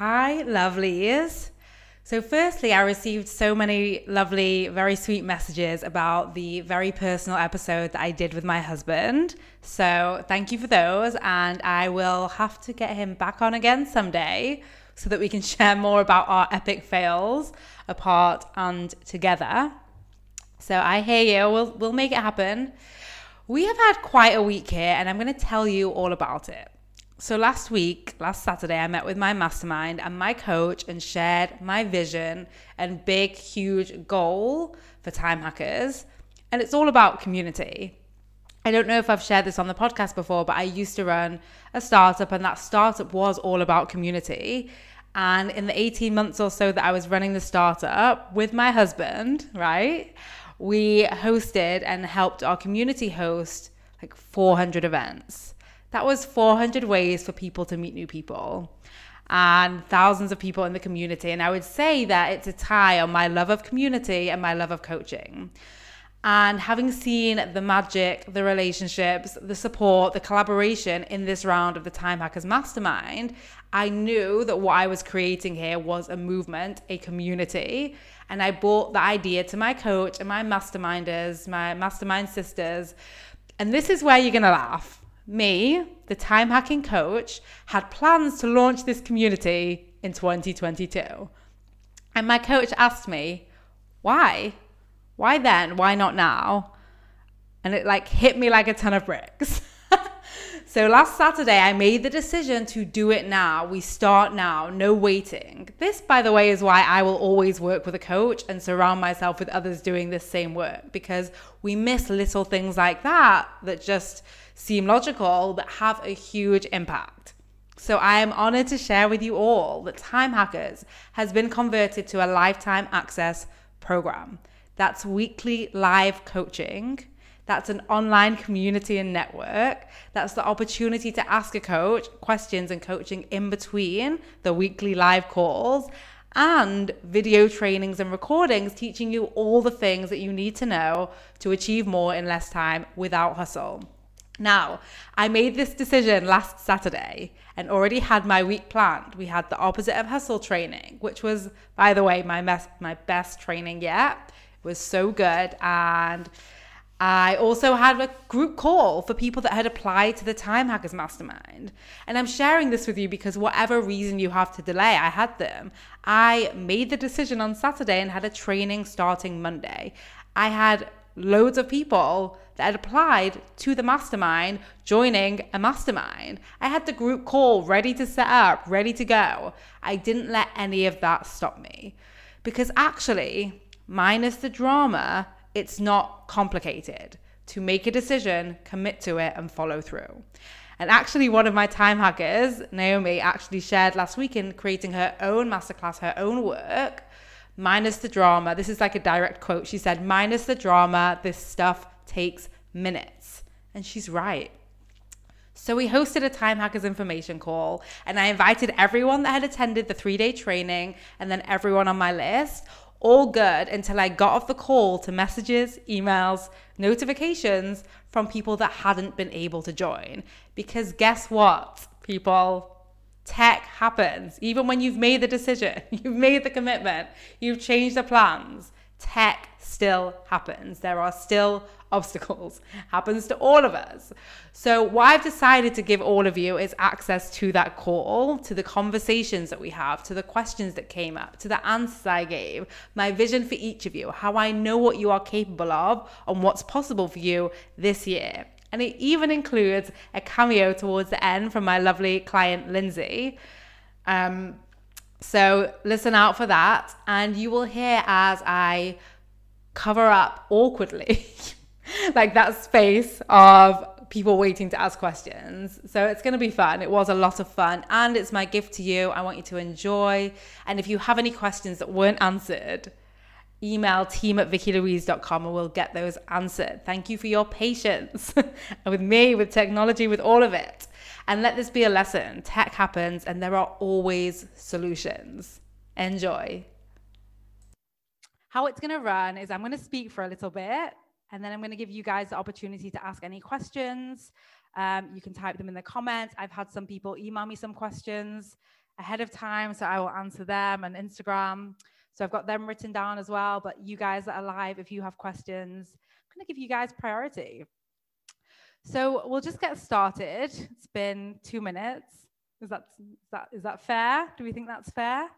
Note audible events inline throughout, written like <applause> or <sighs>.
Hi, lovelies. So, firstly, I received so many lovely, very sweet messages about the very personal episode that I did with my husband. So, thank you for those. And I will have to get him back on again someday so that we can <laughs> share more about our epic fails apart and together. So, I hear you. We'll, we'll make it happen. We have had quite a week here, and I'm going to tell you all about it. So last week, last Saturday, I met with my mastermind and my coach and shared my vision and big, huge goal for Time Hackers. And it's all about community. I don't know if I've shared this on the podcast before, but I used to run a startup, and that startup was all about community. And in the 18 months or so that I was running the startup with my husband, right, we hosted and helped our community host like 400 events. That was 400 ways for people to meet new people and thousands of people in the community. And I would say that it's a tie on my love of community and my love of coaching. And having seen the magic, the relationships, the support, the collaboration in this round of the Time Hackers Mastermind, I knew that what I was creating here was a movement, a community. And I brought the idea to my coach and my masterminders, my mastermind sisters. And this is where you're going to laugh me, the time hacking coach, had plans to launch this community in 2022. And my coach asked me, why? Why then? Why not now? And it like hit me like a ton of bricks. <laughs> so last Saturday, I made the decision to do it now. We start now, no waiting. This, by the way, is why I will always work with a coach and surround myself with others doing this same work because we miss little things like that that just seem logical but have a huge impact. So I am honored to share with you all that Time Hackers has been converted to a lifetime access program. That's weekly live coaching. That's an online community and network. That's the opportunity to ask a coach questions and coaching in between the weekly live calls and video trainings and recordings teaching you all the things that you need to know to achieve more in less time without hustle. Now, I made this decision last Saturday and already had my week planned. We had the opposite of hustle training, which was, by the way, my best, my best training yet. It was so good. And I also had a group call for people that had applied to the Time Hackers Mastermind. And I'm sharing this with you because whatever reason you have to delay, I had them. I made the decision on Saturday and had a training starting Monday. I had loads of people that applied to the mastermind joining a mastermind. I had the group call ready to set up, ready to go. I didn't let any of that stop me because actually, minus the drama, it's not complicated to make a decision, commit to it, and follow through. And actually, one of my time hackers, Naomi, actually shared last week in creating her own masterclass, her own work minus the drama. This is like a direct quote. She said, minus the drama, this stuff takes minutes. And she's right. So we hosted a Time Hackers information call and I invited everyone that had attended the three day training and then everyone on my list. All good until I got off the call to messages, emails, notifications from people that hadn't been able to join. Because guess what, people? tech happens. Even when you've made the decision, <laughs> you've made the commitment, you've changed the plans, tech still happens. There are still obstacles. Happens to all of us. So, what I've decided to give all of you is access to that call, to the conversations that we have, to the questions that came up, to the answers I gave, my vision for each of you, how I know what you are capable of, and what's possible for you this year. And it even includes a cameo towards the end from my lovely client, Lindsay. Um, so listen out for that. And you will hear as I cover up awkwardly, <laughs> <laughs> like that space of people waiting to ask questions. So it's going to be fun. It was a lot of fun. And it's my gift to you. I want you to enjoy. And if you have any questions that weren't answered, email team at vickilouise.com and we'll get those answered. Thank you for your patience <laughs> with me, with technology, with all of it. And let this be a lesson. Tech happens and there are always solutions. Enjoy. How it's going to run is I'm going to speak for a little bit and then I'm going to give you guys the opportunity to ask any questions. Um, you can type them in the comments. I've had some people email me some questions ahead of time, so I will answer them on Instagram. So I've got them written down as well. But you guys that are live, if you have questions, I'm going to give you guys priority. So we'll just get started. It's been two minutes. Is that, is that, is that fair? Do we think that's fair?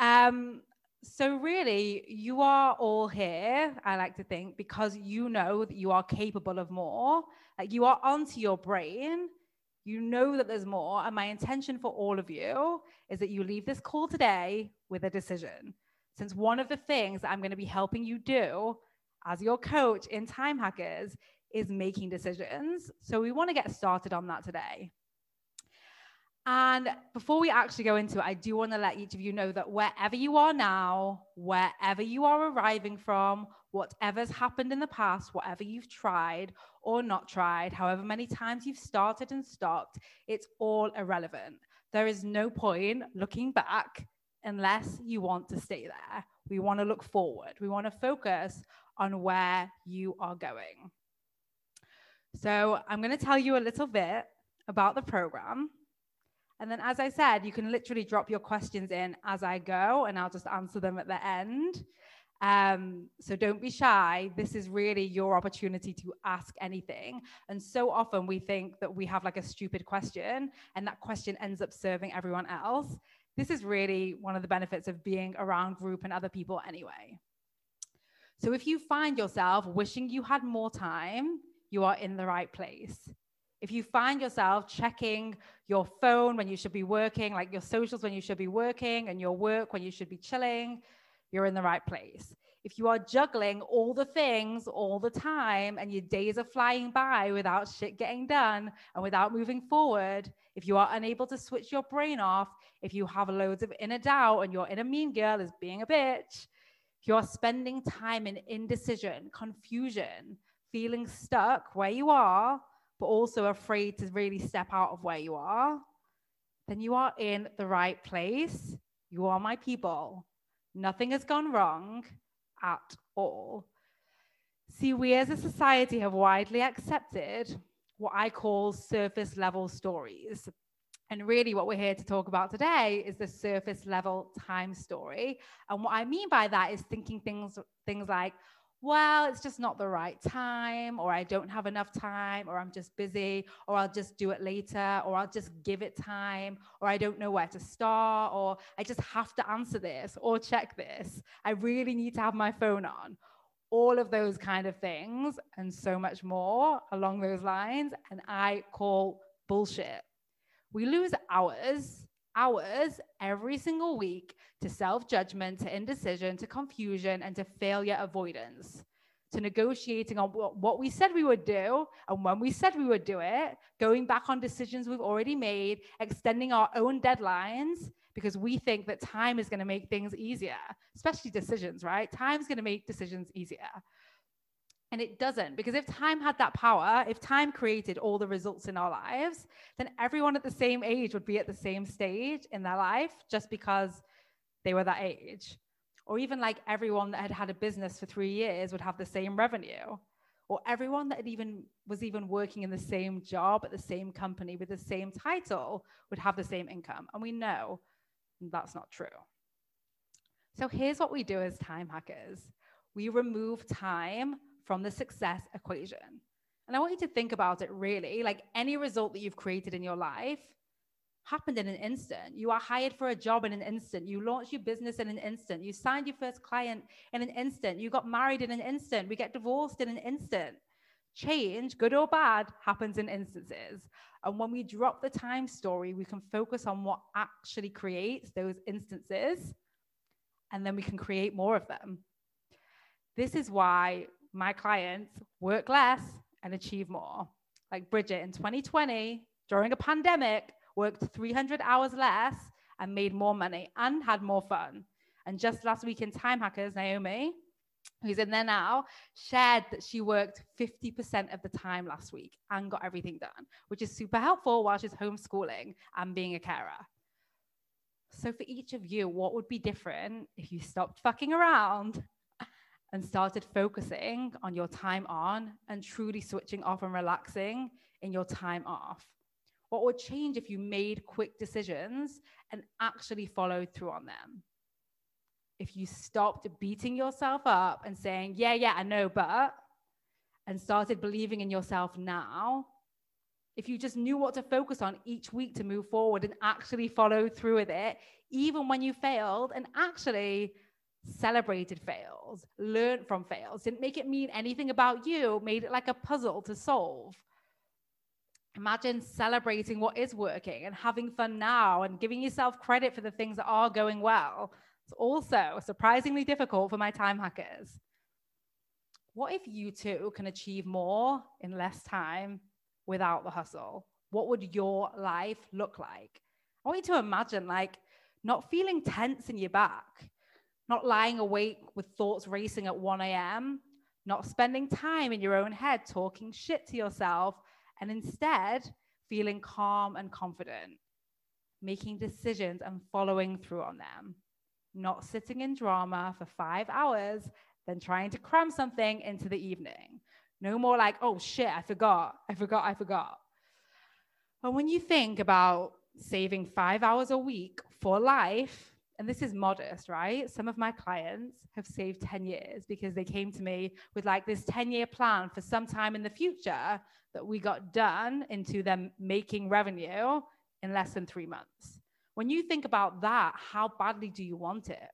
Um, so really, you are all here, I like to think, because you know that you are capable of more. Like you are onto your brain. You know that there's more. And my intention for all of you is that you leave this call today with a decision. Since one of the things that I'm going to be helping you do as your coach in Time Hackers is making decisions. So we want to get started on that today. And before we actually go into it, I do want to let each of you know that wherever you are now, wherever you are arriving from, whatever's happened in the past, whatever you've tried or not tried, however many times you've started and stopped, it's all irrelevant. There is no point looking back unless you want to stay there. We want to look forward. We want to focus on where you are going. So, I'm going to tell you a little bit about the program. And then, as I said, you can literally drop your questions in as I go, and I'll just answer them at the end. Um, so don't be shy. This is really your opportunity to ask anything. And so often we think that we have like a stupid question, and that question ends up serving everyone else. This is really one of the benefits of being around group and other people anyway. So if you find yourself wishing you had more time, you are in the right place. If you find yourself checking your phone when you should be working, like your socials when you should be working, and your work when you should be chilling, you're in the right place. If you are juggling all the things all the time and your days are flying by without shit getting done and without moving forward, if you are unable to switch your brain off, if you have loads of inner doubt and your inner mean girl is being a bitch, if you're spending time in indecision, confusion, feeling stuck where you are, but also afraid to really step out of where you are, then you are in the right place. You are my people. Nothing has gone wrong at all. See, we as a society have widely accepted what I call surface level stories. And really, what we're here to talk about today is the surface level time story. And what I mean by that is thinking things, things like, well, it's just not the right time, or I don't have enough time, or I'm just busy, or I'll just do it later, or I'll just give it time, or I don't know where to start, or I just have to answer this or check this. I really need to have my phone on. All of those kind of things, and so much more along those lines. And I call bullshit. We lose hours hours every single week to self judgment, to indecision, to confusion, and to failure avoidance, to negotiating on what we said we would do and when we said we would do it, going back on decisions we've already made, extending our own deadlines because we think that time is going to make things easier, especially decisions, right? Time's going to make decisions easier. And it doesn't, because if time had that power, if time created all the results in our lives, then everyone at the same age would be at the same stage in their life just because they were that age. Or even like everyone that had had a business for three years would have the same revenue. Or everyone that even was even working in the same job at the same company with the same title would have the same income. And we know that's not true. So here's what we do as time hackers we remove time from the success equation. And I want you to think about it really like any result that you've created in your life happened in an instant. You are hired for a job in an instant. You launch your business in an instant. You signed your first client in an instant. You got married in an instant. We get divorced in an instant. Change, good or bad, happens in instances. And when we drop the time story, we can focus on what actually creates those instances, and then we can create more of them. This is why my clients work less and achieve more. Like Bridget in 2020, during a pandemic, worked 300 hours less and made more money and had more fun. And just last week in Time Hackers, Naomi, who's in there now, shared that she worked 50% of the time last week and got everything done, which is super helpful while she's homeschooling and being a carer. So, for each of you, what would be different if you stopped fucking around and started focusing on your time on and truly switching off and relaxing in your time off? What would change if you made quick decisions and actually followed through on them? If you stopped beating yourself up and saying, yeah, yeah, I know, but, and started believing in yourself now, if you just knew what to focus on each week to move forward and actually follow through with it, even when you failed, and actually celebrated fails, learned from fails, didn't make it mean anything about you, made it like a puzzle to solve. Imagine celebrating what is working and having fun now and giving yourself credit for the things that are going well. It's also surprisingly difficult for my time hackers. What if you too can achieve more in less time without the hustle? What would your life look like? I want you to imagine like not feeling tense in your back, not lying awake with thoughts racing at 1 a.m., not spending time in your own head talking shit to yourself, and instead feeling calm and confident, making decisions and following through on them, not sitting in drama for five hours, then trying to cram something into the evening. No more like, oh shit, I forgot, I forgot, I forgot. But when you think about saving five hours a week for life, and this is modest, right? Some of my clients have saved 10 years because they came to me with like this 10 year plan for some time in the future that we got done into them making revenue in less than three months. When you think about that, how badly do you want it?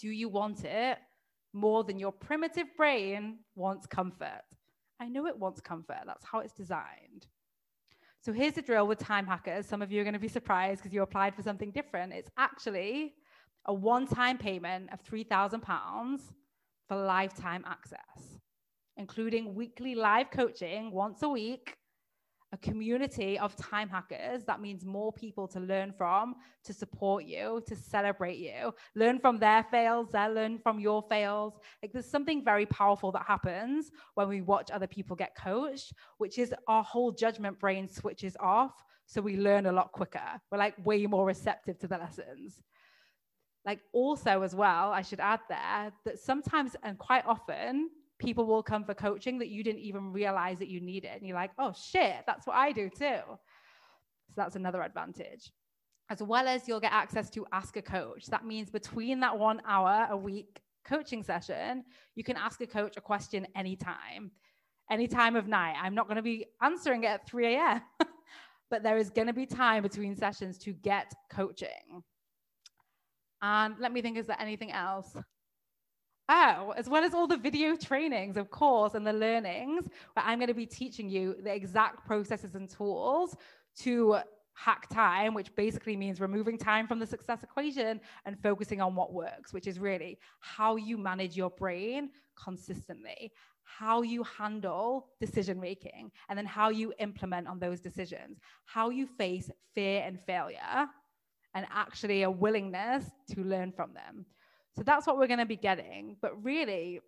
Do you want it more than your primitive brain wants comfort. I know it wants comfort. That's how it's designed. So here's the drill with time hackers. Some of you are going to be surprised because you applied for something different. It's actually a one time payment of £3,000 for lifetime access, including weekly live coaching once a week a community of time hackers. That means more people to learn from, to support you, to celebrate you, learn from their fails, they learn from your fails. Like there's something very powerful that happens when we watch other people get coached, which is our whole judgment brain switches off. So we learn a lot quicker. We're like way more receptive to the lessons. Like also as well, I should add there that sometimes and quite often people will come for coaching that you didn't even realize that you needed. And you're like, oh shit, that's what I do too. So that's another advantage. As well as you'll get access to Ask a Coach. That means between that one hour a week coaching session, you can ask a coach a question anytime, any time of night. I'm not going to be answering it at 3 a.m., <laughs> but there is going to be time between sessions to get coaching. And let me think, is there anything else? Oh, as well as all the video trainings, of course, and the learnings, where I'm going to be teaching you the exact processes and tools to hack time, which basically means removing time from the success equation and focusing on what works, which is really how you manage your brain consistently, how you handle decision making, and then how you implement on those decisions, how you face fear and failure, and actually a willingness to learn from them. So that's what we're going to be getting. But really,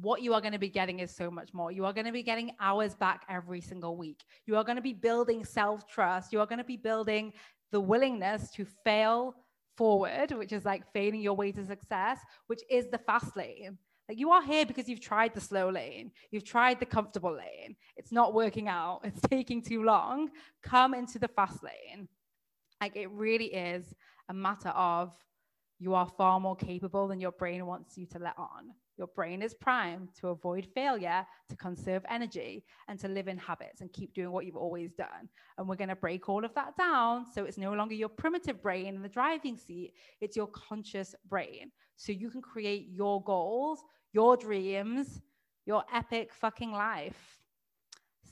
what you are going to be getting is so much more. You are going to be getting hours back every single week. You are going to be building self trust. You are going to be building the willingness to fail forward, which is like failing your way to success, which is the fast lane. Like you are here because you've tried the slow lane, you've tried the comfortable lane. It's not working out, <laughs> it's taking too long. Come into the fast lane. Like it really is a matter of you are far more capable than your brain wants you to let on. Your brain is primed to avoid failure, to conserve energy, and to live in habits and keep doing what you've always done. And we're going to break all of that down so it's no longer your primitive brain in the driving seat, it's your conscious brain. So you can create your goals, your dreams, your epic fucking life.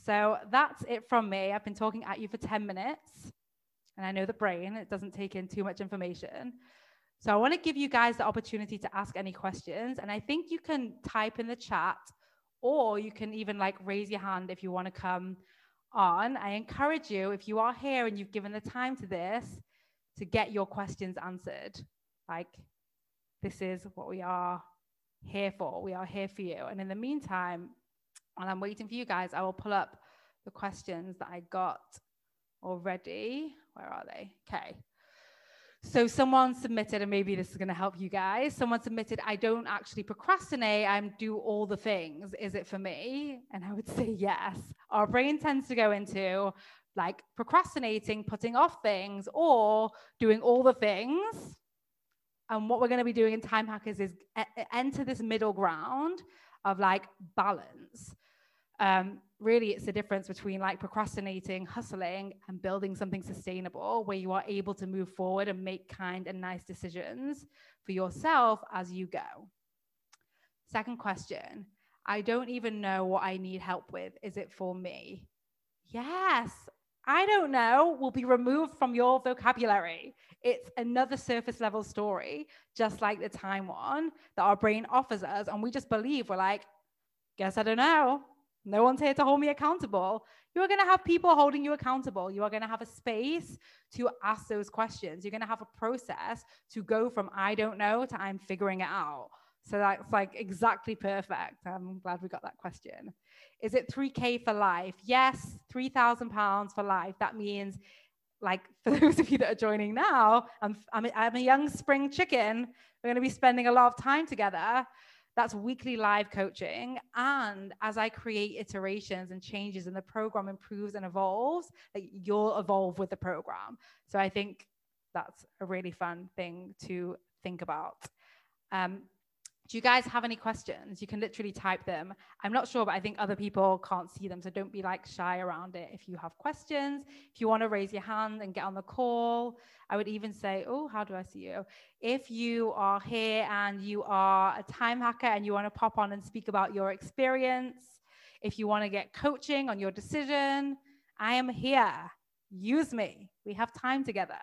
So that's it from me. I've been talking at you for 10 minutes. And I know the brain, it doesn't take in too much information. So I want to give you guys the opportunity to ask any questions. And I think you can type in the chat or you can even like raise your hand if you want to come on. I encourage you, if you are here and you've given the time to this, to get your questions answered. Like, this is what we are here for. We are here for you. And in the meantime, while I'm waiting for you guys, I will pull up the questions that I got already. Where are they? Okay. So someone submitted, and maybe this is going to help you guys. Someone submitted, I don't actually procrastinate. I do all the things. Is it for me? And I would <laughs> say yes. Our brain tends to go into like procrastinating, putting off things, or doing all the things. And what we're going to be doing in Time Hackers is enter this middle ground of like balance. Um, really, it's the difference between like procrastinating, hustling, and building something sustainable where you are able to move forward and make kind and nice decisions for yourself as you go. Second question I don't even know what I need help with. Is it for me? Yes, I don't know will be removed from your vocabulary. It's another surface level story, just like the time one that our brain offers us. And we just believe we're like, guess I don't know. No one's here to hold me accountable. You are going to have people holding you accountable. You are going to have a space to ask those questions. You're going to have a process to go from I don't know to I'm figuring it out. So that's like exactly perfect. I'm glad we got that question. Is it 3K for life? Yes, £3,000 for life. That means, like, <laughs> for those of you that are joining now, I'm, I'm, a, I'm a young spring chicken. We're going to be spending a lot of time together. That's weekly live coaching. And as I create iterations and changes and the program improves and evolves, like, you'll evolve with the program. So I think that's a really fun thing to think about. Um, do you guys have any questions? You can literally type them. I'm not sure, but I think other people can't see them. So don't be like shy around it. If you have questions, if you want to raise your hand and get on the call, I would even say, oh, how do I see you? If you are here and you are a time hacker and you want to pop on and speak about your experience, if you want to get coaching on your decision, I am here. Use me. We have time together.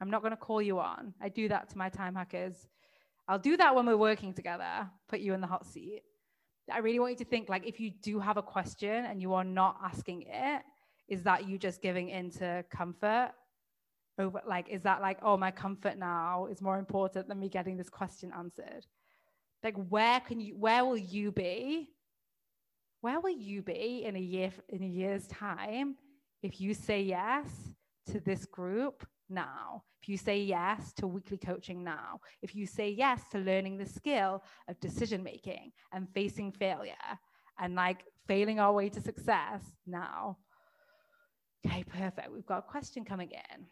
I'm not going to call you on. I do that to my time hackers I'll do that when we're working together, put you in the hot seat. I really want you to think like if you do have a question and you are not asking it, is that you just giving into comfort? Over like, is that like, oh, my comfort now is more important than me getting this question answered? Like, where can you, where will you be? Where will you be in a year in a year's time if you say yes to this group now, if you say yes to weekly coaching now, if you say yes to learning the skill of decision making and facing failure and like failing our way to success now. Okay, perfect. We've got a question coming in.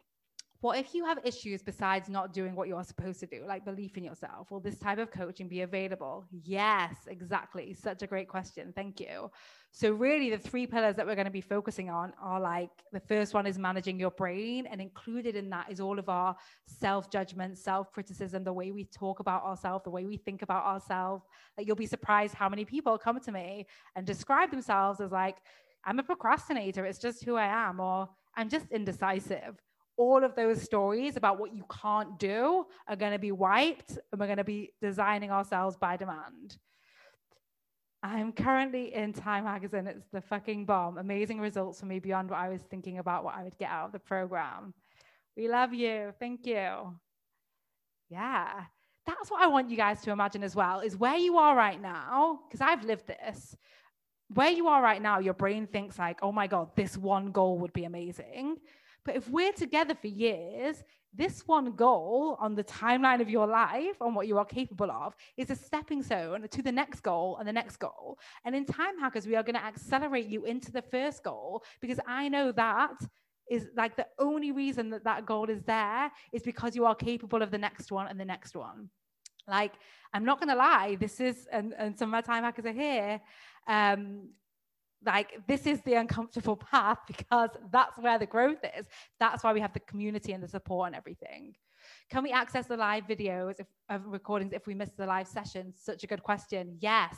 What if you have issues besides not doing what you're supposed to do, like belief in yourself? Will this type of coaching be available? Yes, exactly. Such a great question. Thank you. So, really, the three pillars that we're going to be focusing on are like the first one is managing your brain, and included in that is all of our self judgment, self criticism, the way we talk about ourselves, the way we think about ourselves. Like, you'll be surprised how many people come to me and describe themselves as like, I'm a procrastinator, it's just who I am, or I'm just indecisive all of those stories about what you can't do are going to be wiped and we're going to be designing ourselves by demand. I'm currently in Time Magazine. It's the fucking bomb. Amazing results for me beyond what I was thinking about what I would get out of the program. We love you. Thank you. Yeah. That's what I want you guys to imagine as well is where you are right now, because I've lived this. Where you are right now, your brain thinks like, oh my God, this one goal would be amazing. But if we're together for years, this one goal on the timeline of your life, on what you are capable of, is a stepping stone to the next goal and the next goal. And in Time Hackers, we are going to accelerate you into the first goal because I know that is like the only reason that that goal is there is because you are capable of the next one and the next one. Like, I'm not going to lie, this is, and, and some of my time hackers are here. Um, like this is the uncomfortable <laughs> path because that's where the growth is. That's why we have the community and the support and everything. Can we access the live videos if, of recordings if we miss the live sessions? Such a good question. Yes.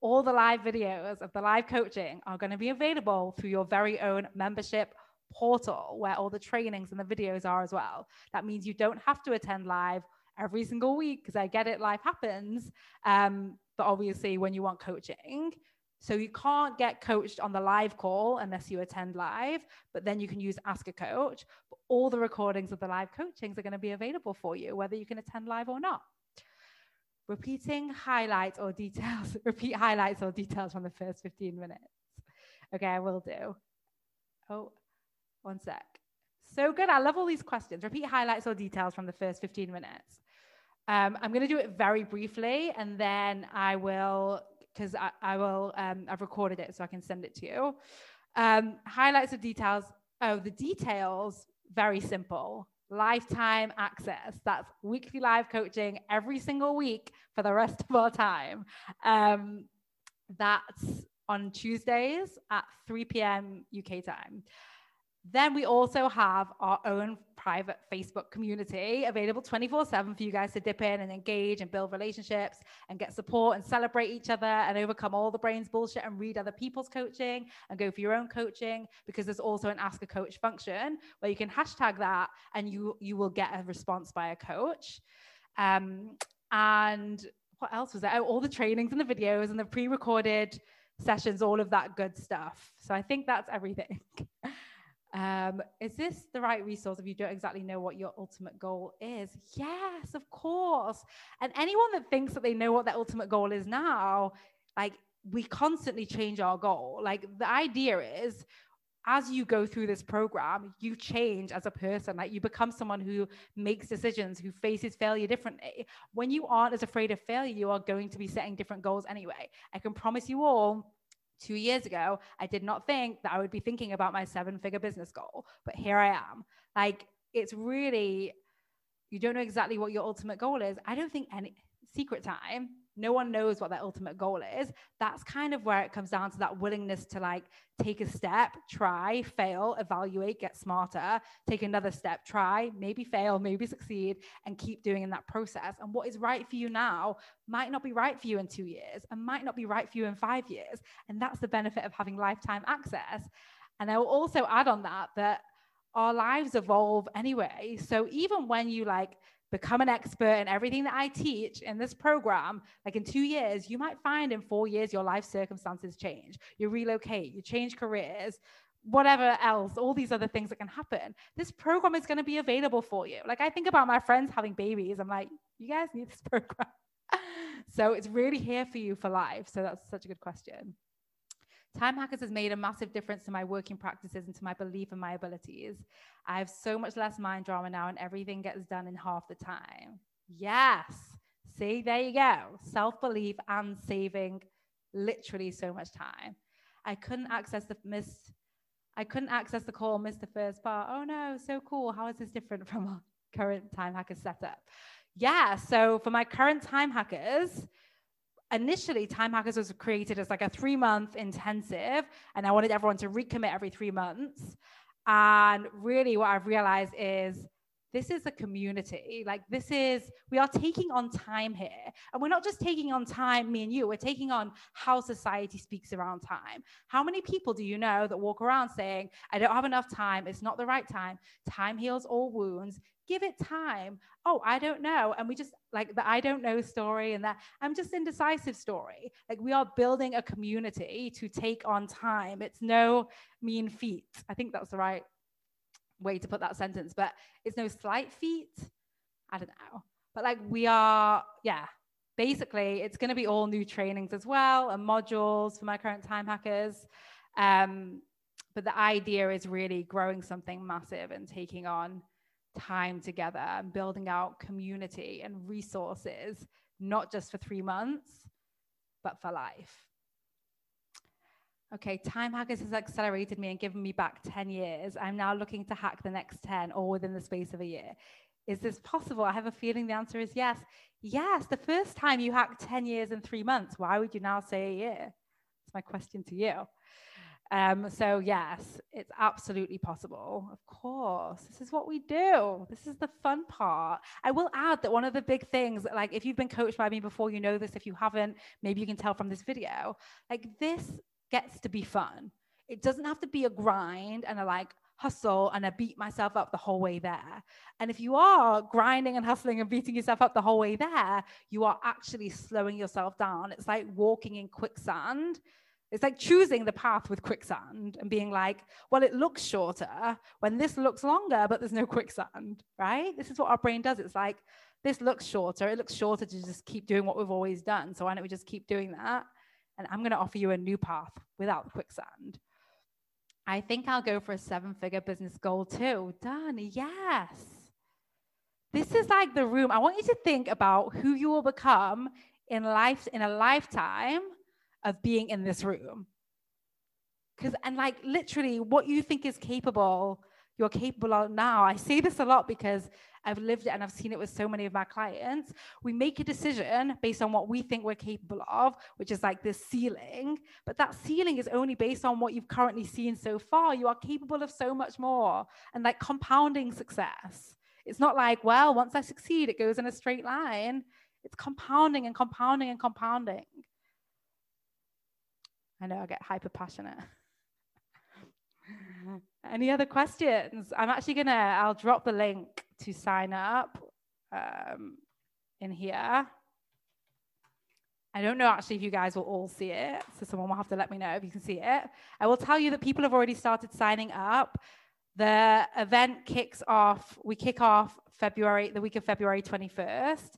All the live videos of the live coaching are going to be available through your very own membership portal where all the trainings and the videos are as well. That means you don't have to attend live every single week because i get it life happens. Um, but obviously when you want coaching so you can't get coached on the live call unless you attend live, but then you can use Ask a Coach. But all the recordings of the live coachings are going to be available for you, whether you can attend live or not. Repeating highlights or details, <laughs> repeat highlights or details from the first 15 minutes. Okay, I will do. Oh, one sec. So good. I love all these questions. Repeat highlights or details from the first 15 minutes. Um, I'm going to do it very briefly and then I will because I, I, will, um, I've recorded it so I can send it to you. Um, highlights of details. Oh, the details, very simple. Lifetime access. That's weekly live coaching every single week for the rest of our time. Um, that's on Tuesdays at 3 p.m. UK time. Then we also have our own private Facebook community available 24 7 for you guys to dip in and engage and build relationships and get support and celebrate each other and overcome all the brains bullshit and read other people's coaching and go for your own coaching because there's also an ask a coach function where you can hashtag that and you you will get a response by a coach. Um, and what else was there? Oh, all the trainings and the videos and the pre recorded sessions, all of that good stuff. So I think that's everything. <laughs> Um, is this the right resource if you don't exactly know what your ultimate goal is? Yes, of course. And anyone that thinks that they know what their ultimate goal is now, like we constantly change our goal. Like the idea is as you go through this program, you change as a person. Like you become someone who makes decisions, who faces failure differently. When you aren't as afraid of failure, you are going to be setting different goals anyway. I can promise you all two years ago, I did not think that I would be thinking about my seven figure business goal, but here I am. Like, it's really, you don't know exactly what your ultimate goal is. I don't think any secret time no one knows what their ultimate goal is. That's kind of where it comes down to that willingness to like take a step try fail evaluate get smarter take another step try maybe fail maybe succeed and keep doing in that process. And what is right for you now might not be right for you in 2 years and might not be right for you in 5 years. And that's the benefit of having lifetime access. And i will also add on that that our lives evolve anyway. So even when you like become an expert in everything that I teach in this program, like in two years, you might find in four years your life circumstances change. You relocate, you change careers, whatever else, all these other things that can happen. This program is going to be available for you. Like I think about my friends having babies. I'm like, you guys need this <laughs> program. so it's really here for you for life. So that's such a good question. Time Hackers has made a massive difference to my working practices and to my belief in my abilities. I have so much less mind drama now, and everything gets done in half the time. Yes. See, there you go. Self belief and saving literally so much time. I couldn't access the miss. I couldn't access the call, missed the first part. Oh no, so cool. How is this different <laughs> from our current time hackers setup? Yeah, so for my current time hackers, initially time hackers was created as like a three month intensive and i wanted everyone to recommit every three months. And really what i've realized is this is a community. Like this is we are taking on time here. And we're not just taking on time me and you. We're taking on how society speaks around time. How many people do you know that walk around saying i don't have enough time. It's not the right time. Time heals all wounds give it time. Oh, I don't know. And we just like the I don't know story and that I'm just indecisive story. Like we are building a community to take on time. It's no mean feat. I think that's the right way to put that sentence, but it's no slight feat. I don't know. But like we are, yeah, basically it's going to be all new trainings as well and modules for my current time hackers. Um, but the idea is really growing something massive and taking on time together and building out community and resources, not just for three months, but for life. Okay, Time Hackers has accelerated me and given me back 10 years. I'm now looking to hack the next 10 all within the space of a year. Is this possible? I have a feeling the answer is yes. Yes, the first time you hacked 10 years in three months, why would you now say a year? That's my question to you. Um, so yes, it's absolutely possible. Of course, this is what we do. This is the fun part. I will add that one of the big things, like if you've been coached by me before, you know this. If you haven't, maybe you can tell from this video. Like this gets to be fun. It doesn't have to be a grind and a like hustle and I beat myself up the whole way there. And if you are grinding and hustling and beating yourself up the whole way there, you are actually slowing yourself down. It's like walking in quicksand it's like choosing the path with quicksand and being like, well, it looks shorter when this looks longer, but there's no quicksand, right? This is what our brain does. It's like, this looks shorter. It looks shorter to just keep doing what we've always done. So why don't we just keep doing that? And I'm going to offer you a new path without quicksand. I think I'll go for a seven figure business goal too. Done. Yes. This is like the room. I want you to think about who you will become in life in a lifetime of being in this room. Because, and like literally, what you think is capable, you're capable of now. I say this a lot because I've lived it and I've seen it with so many of my clients. We make a decision based on what we think we're capable of, which is like this ceiling. But that ceiling is only based on what you've currently seen so far. You are capable of so much more and like compounding success. It's not like, well, once I succeed, it goes in a straight line. It's compounding and compounding and compounding. I know I get hyper passionate. <laughs> Any other questions? I'm actually gonna, I'll drop the link to sign up um, in here. I don't know actually if you guys will all see it, so someone will have to let me know if you can see it. I will tell you that people have already started signing up. The event kicks off, we kick off February, the week of February 21st.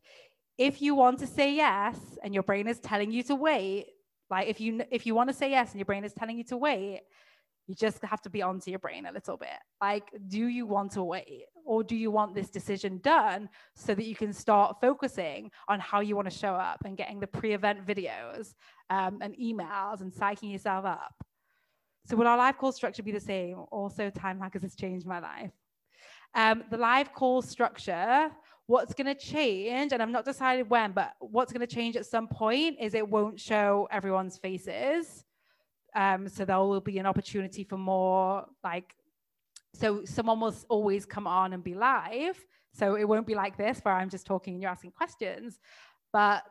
If you want to say yes and your brain is telling you to wait, like if you if you want to say yes and your brain is telling you to wait, you just have to be onto your brain a little bit. Like, do you want to wait? Or do you want this decision done so that you can start focusing on how you want to show up and getting the pre event videos um, and emails and psyching yourself up? So, will our live call structure be the same? Also, Time Hackers has changed my life. Um, the live call structure, what's going to change, and I'm not decided when, but what's going to change at some point is it won't show everyone's faces um, so there will be an opportunity for more like, so someone will always come on and be live. So it won't be like this where I'm just talking and you're asking questions, but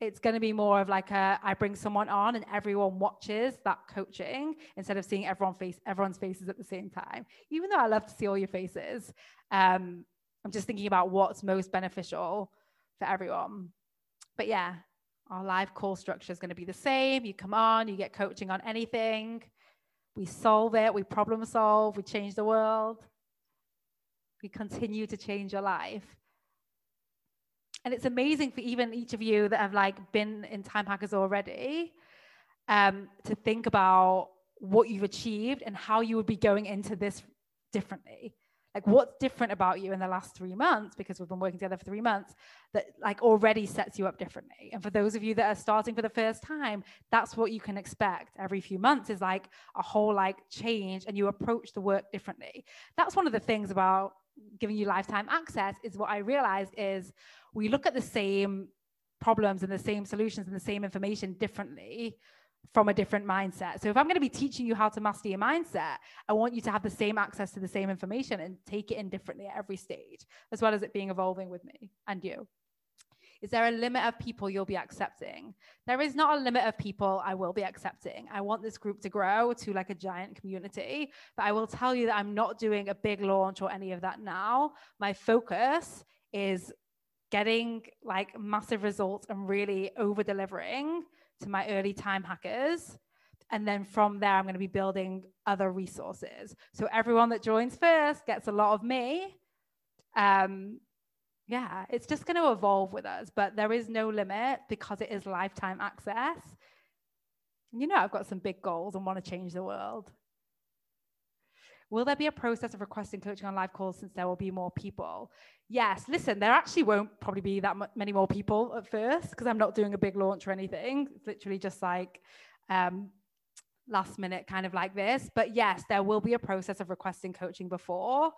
it's going to be more of like a I bring someone on and everyone watches that coaching instead of seeing everyone face everyone's faces at the same time. Even though I love to see all your faces, um, I'm just thinking about what's most beneficial for everyone. But yeah, our live call structure is going to be the same. You come on, you get coaching on anything. We solve it, we problem solve, we change the world. We continue to change your life. And it's amazing for even each of you that have like been in time hackers already um, to think about what you've achieved and how you would be going into this differently like what's different about you in the last three months because we've been working together for three months that like already sets you up differently? And for those of you that are starting for the first time that's what you can expect. Every few months is like a whole like change and you approach the work differently. That's one of the things about giving you lifetime access is what i realized is we look at the same problems and the same solutions and the same information differently from a different mindset. So if I'm going to be teaching you how to master your mindset, I want you to have the same access to the same information and take it in differently at every stage, as well as it being evolving with me and you. Is there a limit of people you'll be accepting? There is not a limit of people I will be accepting. I want this group to grow to like a giant community, but I will tell you that I'm not doing a big launch or any of that now. My focus is getting like massive results and really over delivering to my early time hackers. And then from there, I'm going to be building other resources. So everyone that joins first gets a lot of me. Um, yeah, it's just going to evolve with us, but there is no limit because it is lifetime access. You know, I've got some big goals and want to change the world. Will there be a process of requesting coaching on live calls since there will be more people? Yes, listen, there actually won't probably be that many more people at first because I'm not doing a big launch or anything. It's literally just like um, last minute, kind of like this. But yes, there will be a process of requesting coaching before.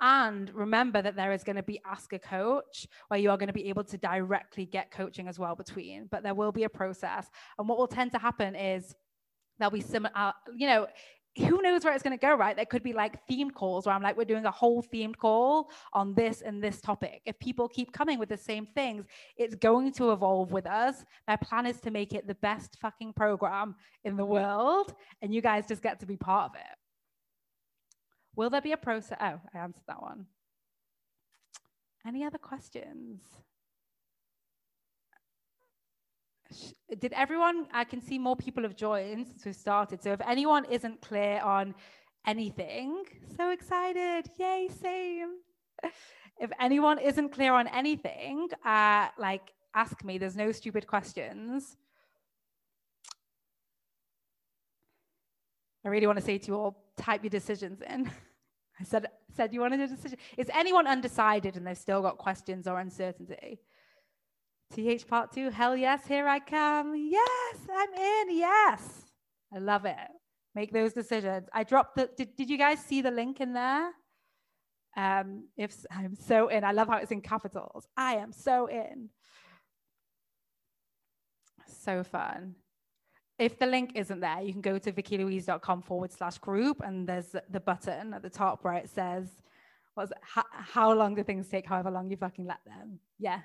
And remember that there is going to be Ask a Coach where you are going to be able to directly get coaching as well between. But there will be a process. And what will tend to happen is there'll be some, uh, you know, who knows where it's going to go, right? There could be like themed calls where I'm like, we're doing a whole themed call on this and this topic. If people keep coming with the same things, it's going to evolve with us. My plan is to make it the best fucking program in the world, and you guys just get to be part of it. Will there be a process? Oh, I answered that one. Any other questions? Did everyone i can see more people have joined since we've started. So if anyone isn't clear on anything so excited. Yay same. If anyone isn't clear on anything uh, like ask me. There's no stupid questions. I really want to say to you all type your decisions in. <laughs> I said said you wanted a decision. Is anyone undecided and they've still got questions or uncertainty TH part two, hell yes, here I come. Yes, I'm in. Yes. I love it. Make those decisions. I dropped the, did, did you guys see the link in there? Um, if I'm so in, I love how it's in capitals. I am so in. So fun. If the link isn't there, you can go to vickilouise.com forward slash group, and there's the button at the top where it says, "Was how, how long do things take? However long you fucking let them." Yes.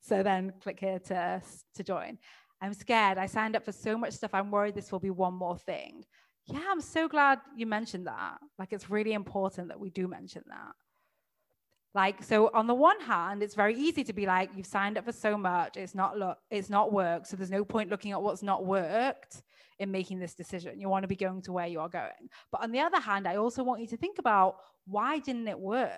So then click here to to join. I'm scared. I signed up for so much stuff. I'm worried this will be one more thing. Yeah, I'm so glad you mentioned that. Like, it's really important that we do mention that. Like, so on the one hand, it's very easy to be like, you've signed up for so much, it's not look, it's not worked. So there's no point looking at what's not worked in making this decision. You want to be going to where you are going. But on the other hand, I also want you to think about why didn't it work?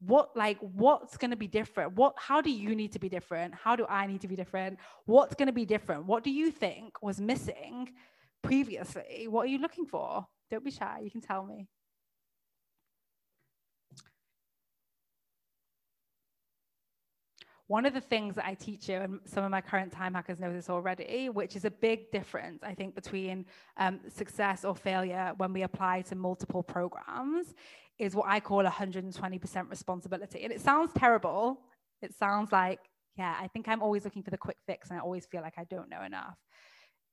What like what's going to be different? What how do you need to be different? How do I need to be different? What's going to be different? What do you think was missing previously? What are you looking for? Don't be shy. You can tell me. One of the things that I teach you, and some of my current time hackers know this already, which is a big difference, I think, between um, success or failure when we apply to multiple programs, is what I call 120% responsibility. And it sounds terrible. It sounds like, yeah, I think I'm always looking for the quick fix and I always feel like I don't know enough.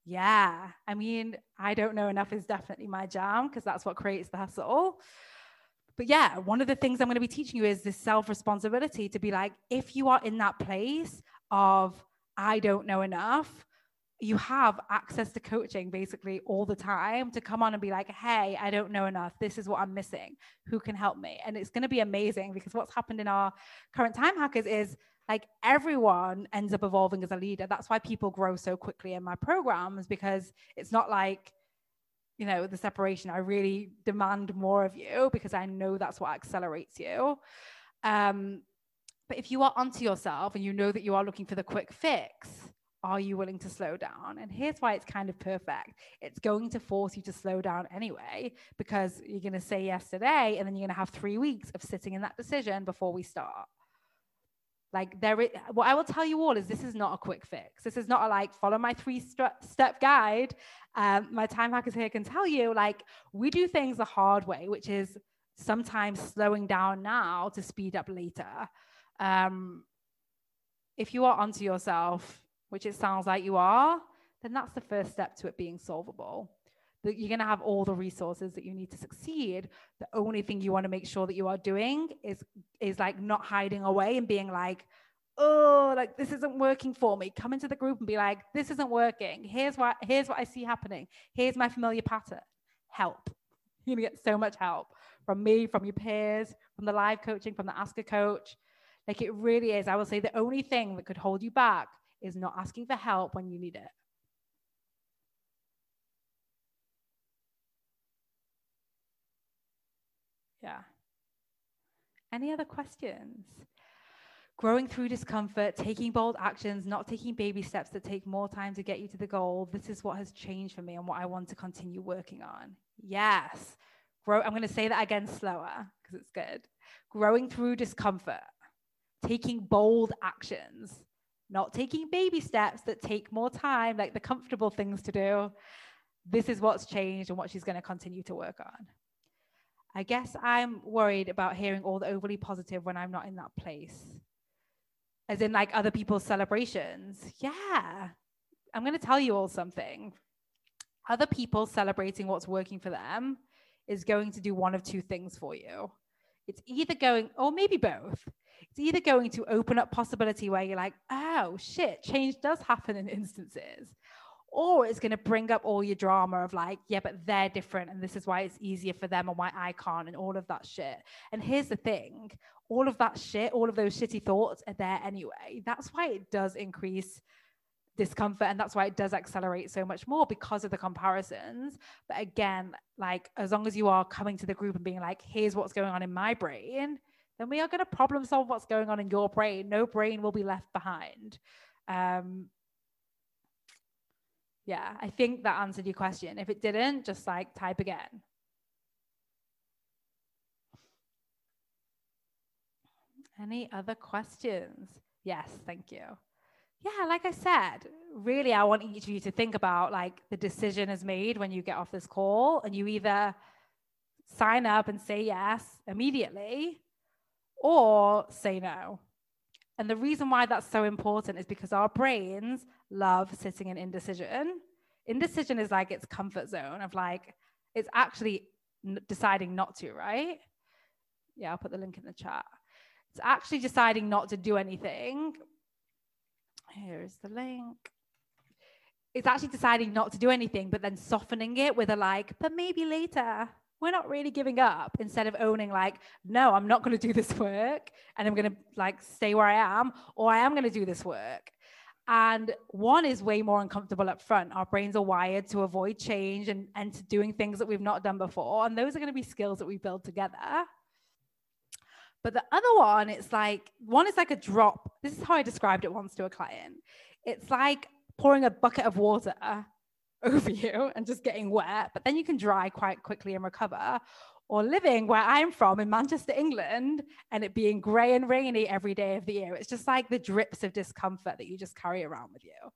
Yeah, I mean, I don't know enough is definitely my jam because that's what creates the hustle but yeah, one of the things I'm going to be teaching you is this self responsibility to be like, if you are in that place of, I don't know enough, you have access to coaching basically all the time to come on and be like, hey, I don't know enough. This is what I'm missing. Who can help me? And it's going to be amazing because what's happened in our current time hackers is like everyone ends up evolving as a leader. That's why people grow so quickly in my programs because it's not like you know the separation i really demand more of you because i know that's what accelerates you. Um, but if you are onto yourself and you know that you are looking for the quick fix are you willing to slow down? And here's why it's kind of perfect. It's going to force you to slow down anyway because you're going to say yes today and then you're going to have three weeks of sitting in that decision before we start like there is, what I will tell you all is this is not a quick fix. This is not a like follow my three st- step guide. Um, my time hackers here can tell you like we do things the hard way, which is sometimes slowing down now to speed up later. Um, if you are onto yourself, which it sounds like you are, then that's the first step to it being solvable that you're going to have all the resources that you need to succeed. The only thing you want to make sure that you are doing is is like not hiding away and being like oh like this isn't working for me. Come into the group and be like this isn't working. Here's what here's what i see happening. Here's my familiar pattern. Help. <laughs> You're going to get so much help from me from your peers from the live coaching from the ask a coach. Like it really is. I will say the only thing that could hold you back is not asking for help when you need it Yeah. Any other questions? Growing through discomfort, taking bold actions, not taking baby steps that take more time to get you to the goal. This is what has changed for me and what I want to continue working on. Yes. Grow, I'm going to say that again slower because it's good. Growing through discomfort, taking bold actions, not taking baby steps that take more time, like the comfortable things to do. This is what's changed and what she's going to continue to work on. I guess I'm worried about hearing all the overly positive when I'm not in that place. As in, like other people's celebrations. Yeah. I'm going to tell you all something. Other people celebrating what's working for them is going to do one of two things for you. It's either going, or maybe both. It's either going to open up possibility where you're like, oh shit, change does happen in instances or it's going to bring up all your drama of like, yeah, but they're different and this is why it's easier for them and why I can't and all of that shit. And here's the thing all of that shit, all of those shitty thoughts are there anyway. That's why it does increase discomfort and that's why it does accelerate so much more because of the comparisons. But again, like, as long as you are coming to the group and being like, here's what's going on in my brain, then we are going to problem solve what's going on in your brain. No brain will be left behind. Um, yeah, I think that answered your question. If it didn't, just like type again. Any other questions? Yes, thank you. yeah, like I said, really, I want each of you to think about like the decision is made when you get off this call and you either sign up and say yes immediately or say no. And the reason why that's so important is because our brains love sitting in indecision. Indecision is like its comfort zone of like, it's actually deciding not to, right? Yeah, I'll put the link in the chat. It's actually deciding not to do anything. Here's the link. It's actually deciding not to do anything, but then softening it with a like, but maybe later we're not really giving up instead of owning like no i'm not going to do this work and i'm going to like stay where i am or i am going to do this work. And one is way more uncomfortable up front. Our brains are wired to avoid change and, and to doing things that we've not done before and those are going to be skills that we build together. But the other one it's like one is like a drop. This is how i described it once to a client. It's like pouring a bucket of water <laughs> over you and just getting wet, but then you can dry quite quickly and recover. Or living where I'm from in Manchester, England, and it being grey and rainy every day of the year. It's just like the drips of discomfort that you just carry around with you.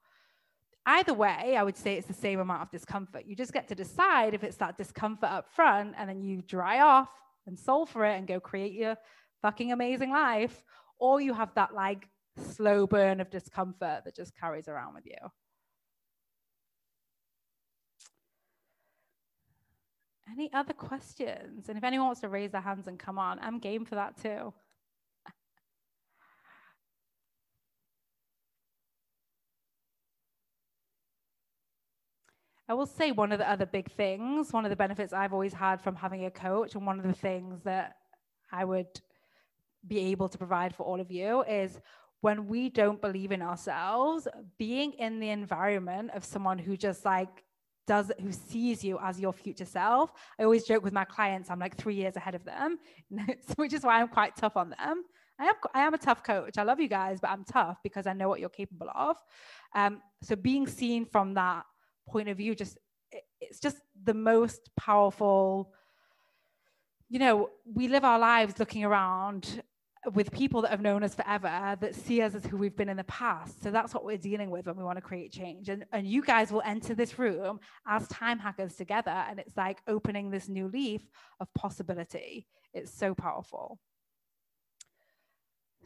Either way, I would say it's the same amount of discomfort. You just get to decide if it's that discomfort up front and then you dry off and solve for it and go create your fucking amazing life, or you have that like slow burn of discomfort that just carries around with you. Any other questions? And if anyone wants to raise their hands and come on, I'm game for that too. I will say one of the other big things, one of the benefits I've always had from having a coach, and one of the things that I would be able to provide for all of you is when we don't believe in ourselves, being in the environment of someone who just like does who sees you as your future self. I always joke with my clients, I'm like three years ahead of them, <laughs> which is why I'm quite tough on them. I am I am a tough coach. I love you guys, but I'm tough because I know what you're capable of. Um, so being seen from that point of view, just it's just the most powerful. You know, we live our lives looking around with people that have known us forever that see us as who we've been in the past. So that's what we're dealing with when we want to create change. And, and you guys will enter this room as time hackers together. And it's like opening this new leaf of possibility. It's so powerful.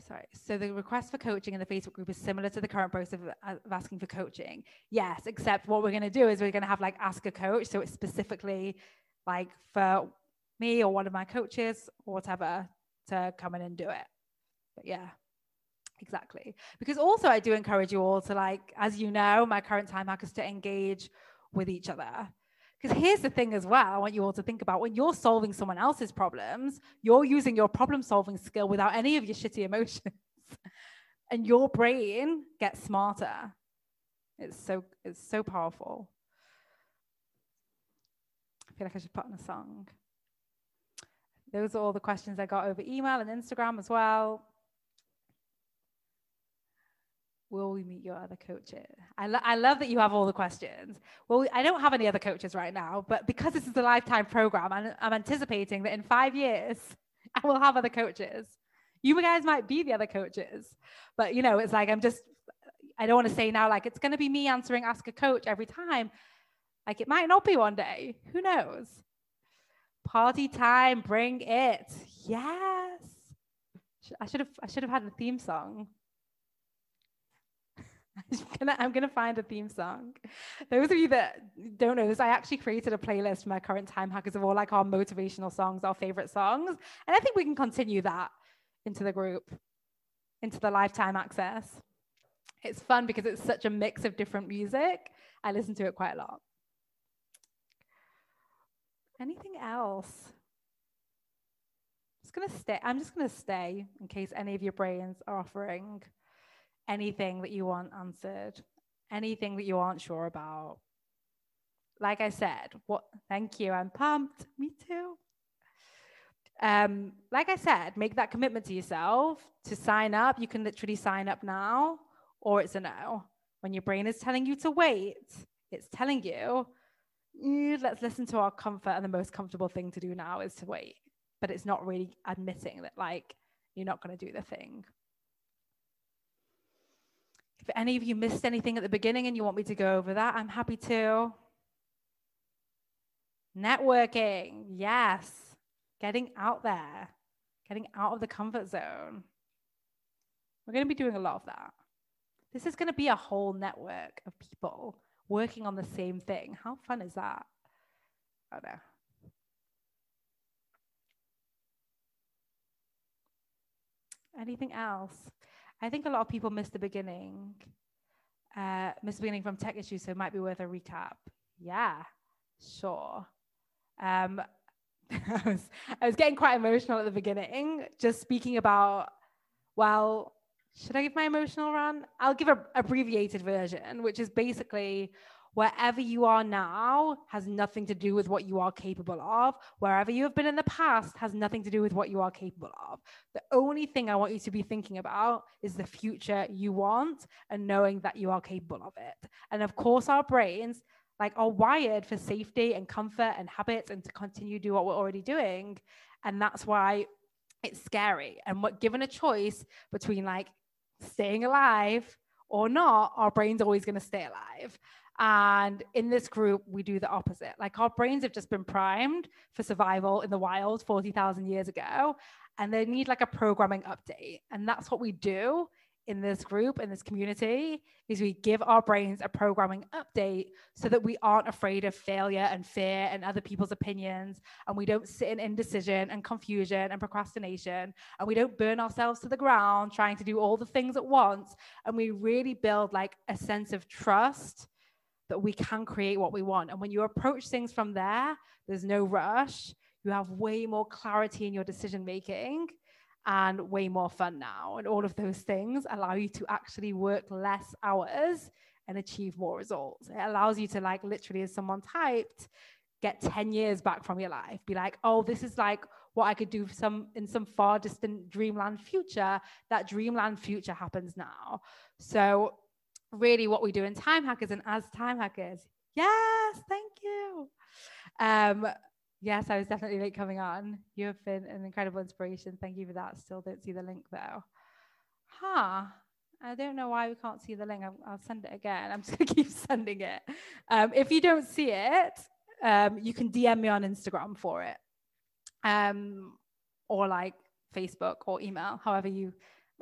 Sorry. So the request for coaching in the Facebook group is similar to the current process of, of asking for coaching. Yes, except what we're going to do is we're going to have like ask a coach. So it's specifically like for me or one of my coaches or whatever to come in and do it. But yeah, exactly. Because also, I do encourage you all to, like, as you know, my current time hackers to engage with each other. Because here's the thing as well, I want you all to think about when you're solving someone else's problems, you're using your problem solving skill without any of your shitty emotions. <laughs> and your brain gets smarter. It's so it's so powerful. I feel like I should put on a song. Those are all the questions I got over email and Instagram as well. Will we meet your other coaches? I, lo- I love that you have all the questions. Well, I don't have any other coaches right now, but because this is a lifetime program, I'm, I'm anticipating that in five years, <laughs> I will have other coaches. You guys might be the other coaches, but you know, it's like I'm just, I don't want to say now, like it's going to be me answering Ask a Coach every time. Like it might not be one day. Who knows? Party time, bring it. Yes. I should have I should have had a theme song. <laughs> I'm gonna, I'm gonna find a theme song. Those of you that don't know this, I actually created a playlist for my current time hackers of all like our motivational songs, our favorite songs. And I think we can continue that into the group, into the lifetime access. It's fun because it's such a mix of different music. I listen to it quite a lot. Anything else? I'm just gonna stay. I'm just gonna stay in case any of your brains are offering anything that you want answered, anything that you aren't sure about. Like I said, what thank you. I'm pumped. Me too. Um, like I said, make that commitment to yourself to sign up. You can literally sign up now, or it's a no. When your brain is telling you to wait, it's telling you Mm, let's listen to our comfort and the most comfortable thing to do now is to wait but it's not really admitting that like you're not going to do the thing if If any of you missed anything at the beginning and you want me to go over that, I'm happy to. Networking, yes. Getting out there, getting out of the comfort zone. We're going to be doing a lot of that. This is going to be a whole network of people working on the same thing. How fun is that? I don't know. Anything else? I think a lot of people missed the beginning, uh, missed the beginning from tech issues, so it might be worth a recap. Yeah, sure. Um, <laughs> I was I was getting quite emotional at the beginning, just speaking about well, should I give my emotional run? I'll give a abbreviated version, which is basically wherever you are now has nothing to do with what you are capable of. Wherever you have been in the past has nothing to do with what you are capable of. The only thing I want you to be thinking about is the future you want and knowing that you are capable of it. And of course, our brains like are wired for safety and comfort and habits and to continue to do what we're already doing. And that's why it's scary. And what given a choice between like staying alive or not, our brain's always going to stay alive. And in this group, we do the opposite. Like our brains have just been primed for survival in the wild 40,000 years ago, and they need like a programming update. And that's what we do in this group in this community is we give our brains a programming update so that we aren't afraid of failure and fear and other people's opinions and we don't sit in indecision and confusion and procrastination and we don't burn ourselves to the ground trying to do all the things at once and we really build like a sense of trust that we can create what we want. And when you approach things from there there's no rush. You have way more clarity in your decision making and way more fun now. And all of those things allow you to actually work less hours and achieve more results. It allows you to, like, literally, as someone typed, get 10 years back from your life. Be like, oh, this is like what I could do some in some far distant dreamland future. That dreamland future happens now. So, really, what we do in Time Hackers and as Time Hackers, yes, thank you. Um, Yes, I was definitely late coming on. You have been an incredible inspiration. Thank you for that. Still don't see the link though. Huh. I don't know why we can't see the link. I'll, I'll send it again. I'm just going <laughs> to keep sending it. Um, if you don't see it, um, you can DM me on Instagram for it. Um, or like Facebook or email, however you,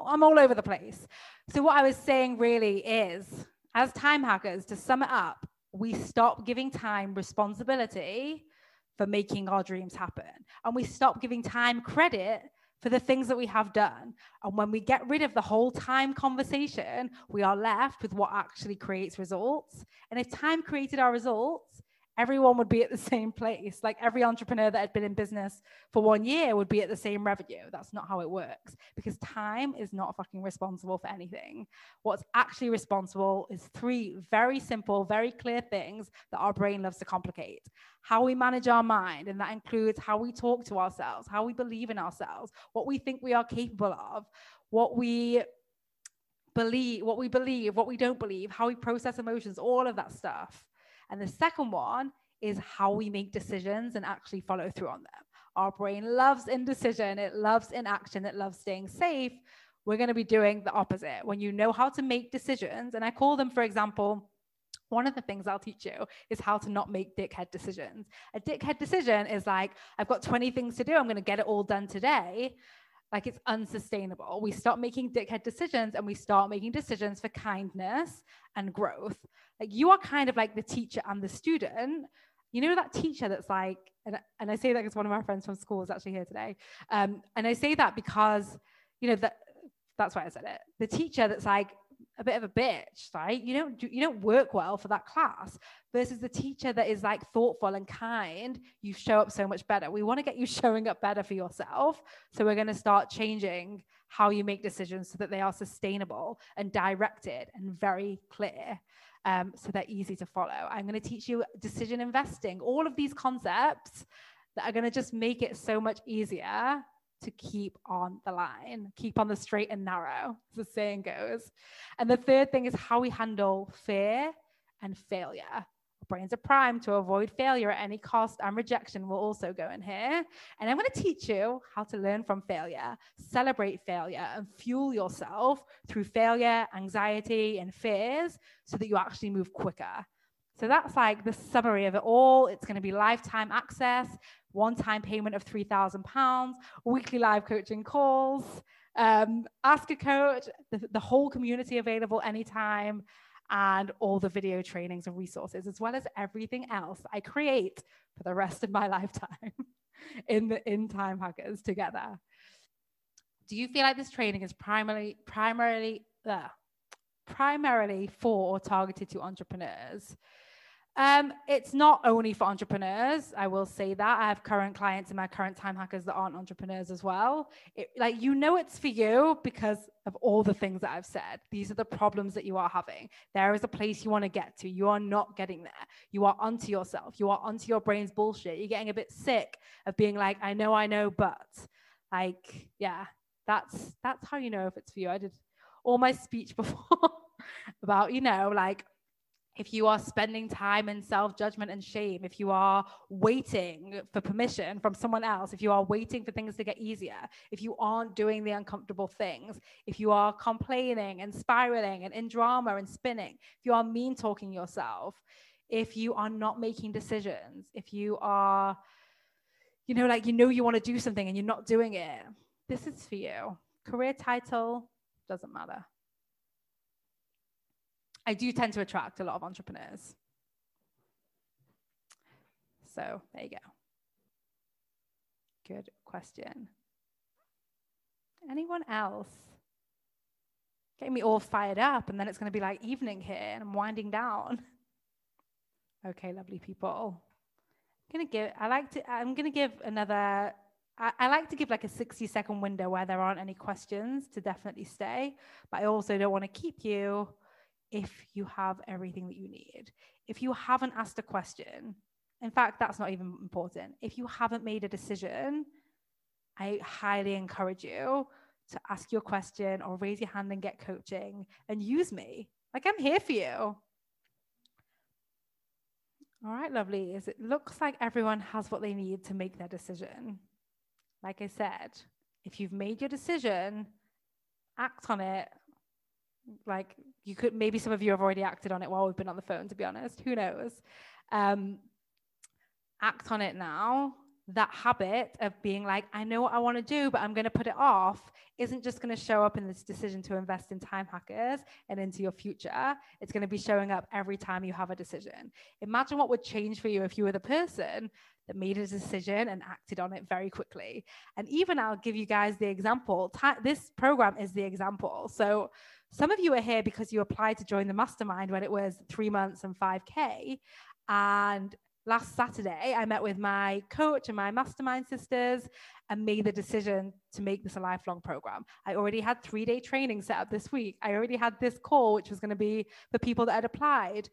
I'm all over the place. So, what I was saying really is, as time hackers, to sum it up, we stop giving time responsibility for making our dreams happen. And we stop giving time credit for the things that we have done. And when we get rid of the whole time conversation, we are left with what actually creates results. And if time created our results, everyone would be at the same place. Like every entrepreneur that had been in business for one year would be at the same revenue. That's not how it works because time is not fucking responsible for anything. What's actually responsible is three very simple, very clear things that our brain loves to complicate. How we manage our mind, and that includes how we talk to ourselves, how we believe in ourselves, what we think we are capable of, what we believe, what we believe, what we don't believe, how we process emotions, all of that stuff. And the second one is how we make decisions and actually follow through on them. Our brain loves indecision, it loves inaction, it loves staying safe. We're going to be doing the opposite. When you know how to make decisions, and I call them, for example, one of the things I'll teach you is how to not make dickhead decisions. A dickhead decision is like, I've got 20 things to do, I'm going to get it all done today. Like it's unsustainable. We stop making dickhead decisions and we start making decisions for kindness and growth. Like you are kind of like the teacher and the student. You know that teacher that's like, and, and I say that because one of my friends from school is actually here today. Um, and I say that because, you know, that that's why I said it. The teacher that's like, a bit of a bitch, right? You don't do, you don't work well for that class. Versus the teacher that is like thoughtful and kind, you show up so much better. We want to get you <laughs> showing up better for yourself. So we're going to start changing how you make decisions so that they are sustainable and directed and very clear. Um, so they're easy to follow. I'm going to teach you decision investing, all of these concepts that are going to just make it so much easier to keep on the line, keep on the straight and narrow, as the saying goes. And the third thing is how we handle fear and failure. Our brains are primed to avoid failure at any cost and rejection will also go in here. And I'm going to teach you how to learn from failure, celebrate failure, and fuel yourself through failure, anxiety, and fears so that you actually move quicker. So that's like the summary of it all. It's going to be lifetime access, one time payment of £3,000, weekly live coaching calls, um, ask a coach, the, the whole community available anytime, and all the video trainings and resources, as well as everything else I create for the rest of my <laughs> lifetime in the in Time Hackers together. Do you feel like this training is primarily primarily uh, primarily for or targeted to entrepreneurs? Um, it's not only for entrepreneurs. I will say that I have current clients in my current time hackers that aren't entrepreneurs as well. It, like you know, it's for you because of all the things that I've said. These are the problems that you are having. There is a place you want to get to. You are not getting there. You are onto yourself. You are onto your brain's bullshit. You're getting a bit sick of being like, I know, I know, but like, yeah, that's that's how you know if it's for you. I did all my speech <laughs> before about you know like if you are spending time in self judgment and shame, if you are waiting for permission from someone else, if you are waiting for things to get easier, if you aren't doing the uncomfortable things, if you are complaining and spiraling and in drama and spinning, if you are mean talking yourself, if you are not making decisions, if you are, you know, like you know you want to do something and you're not doing it, this is for you. Career title doesn't matter. I do tend to attract a lot of entrepreneurs. So there you go. Good question. Anyone else? Getting me all fired up, and then it's going to be like evening here, and I'm winding down. Okay, lovely people. I'm gonna give. I like to. I'm gonna give another. I, I like to give like a 60 second window where there aren't any questions to definitely stay, but I also don't want to keep you if you have everything that you need. If you haven't asked a question, in fact, that's not even important. If you haven't made a decision, I highly encourage you to ask your question or raise your hand and get coaching and use me. Like I'm here for you. All right, lovely. It looks like everyone has what they need to make their decision. Like I said, if you've made your decision, act on it like you could maybe some of you have already acted on it while we've been on the phone to be honest. Who knows? Um, act on it now. That habit of being like i know what i want to do but i'm going to put it off isn't just going to show up in this decision to invest in time hackers and into your future. It's going to be showing up every time you have a decision. Imagine what would change for you if you were the person that made a decision and acted on it very quickly. And even i'll give you guys the example. This program is the example. So some of you are here because you applied to join the mastermind when it was three months and 5K. And last Saturday, I met with my coach and my mastermind sisters and made the decision to make this a lifelong program. I already had three day training set up this week. I already had this call, which was going to be for people that had applied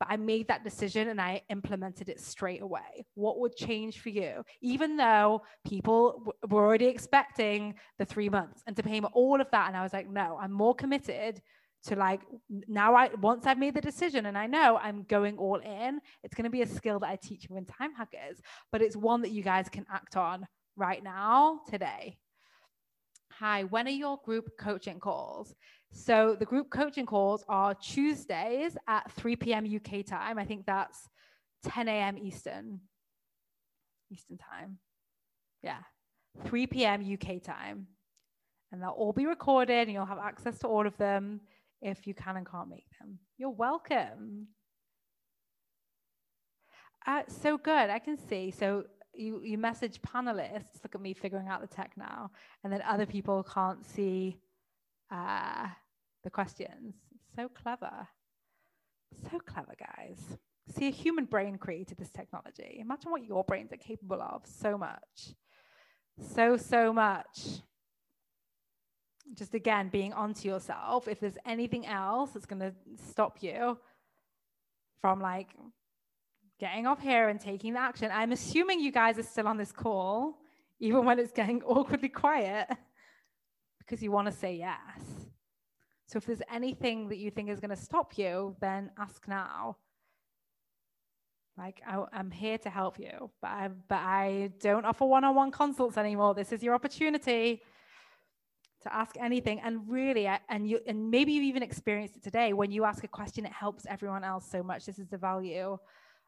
but I made that decision and I implemented it straight away. What would change for you? Even though people w- were already expecting the three months and to pay me all of that. And I was like, no, I'm more committed to like now I once I've made the decision and I know I'm going all in, it's to be a skill that I teach you in time hackers, but it's one that you guys can act on right now today. Hi, when are your group coaching calls? So the group coaching calls are Tuesdays at 3 p.m. UK time. I think that's 10 a.m. Eastern. Eastern time. Yeah. 3 p.m. UK time. And they'll all be recorded and you'll have access to all of them if you can and can't make them. You're welcome. Uh, so good. I can see. So you, you message panelists. Look at me figuring out the tech now. And then other people can't see uh, the questions. So clever. So clever, guys. See, a human brain created this technology. Imagine what your brains are capable of. So much. So, so much. Just again, being onto yourself. If there's anything else that's going to stop you from like getting off here and taking the action, I'm assuming you guys are still on this call, even when it's getting <laughs> awkwardly quiet because you want to say yes. So if there's anything that you think is going to stop you, then ask now. Like I, am here to help you, but I, but I don't offer one-on-one consults anymore. This is your opportunity to ask anything. And really, and you, and maybe you've even experienced it today. When you ask a question, it helps everyone else so much. This is the value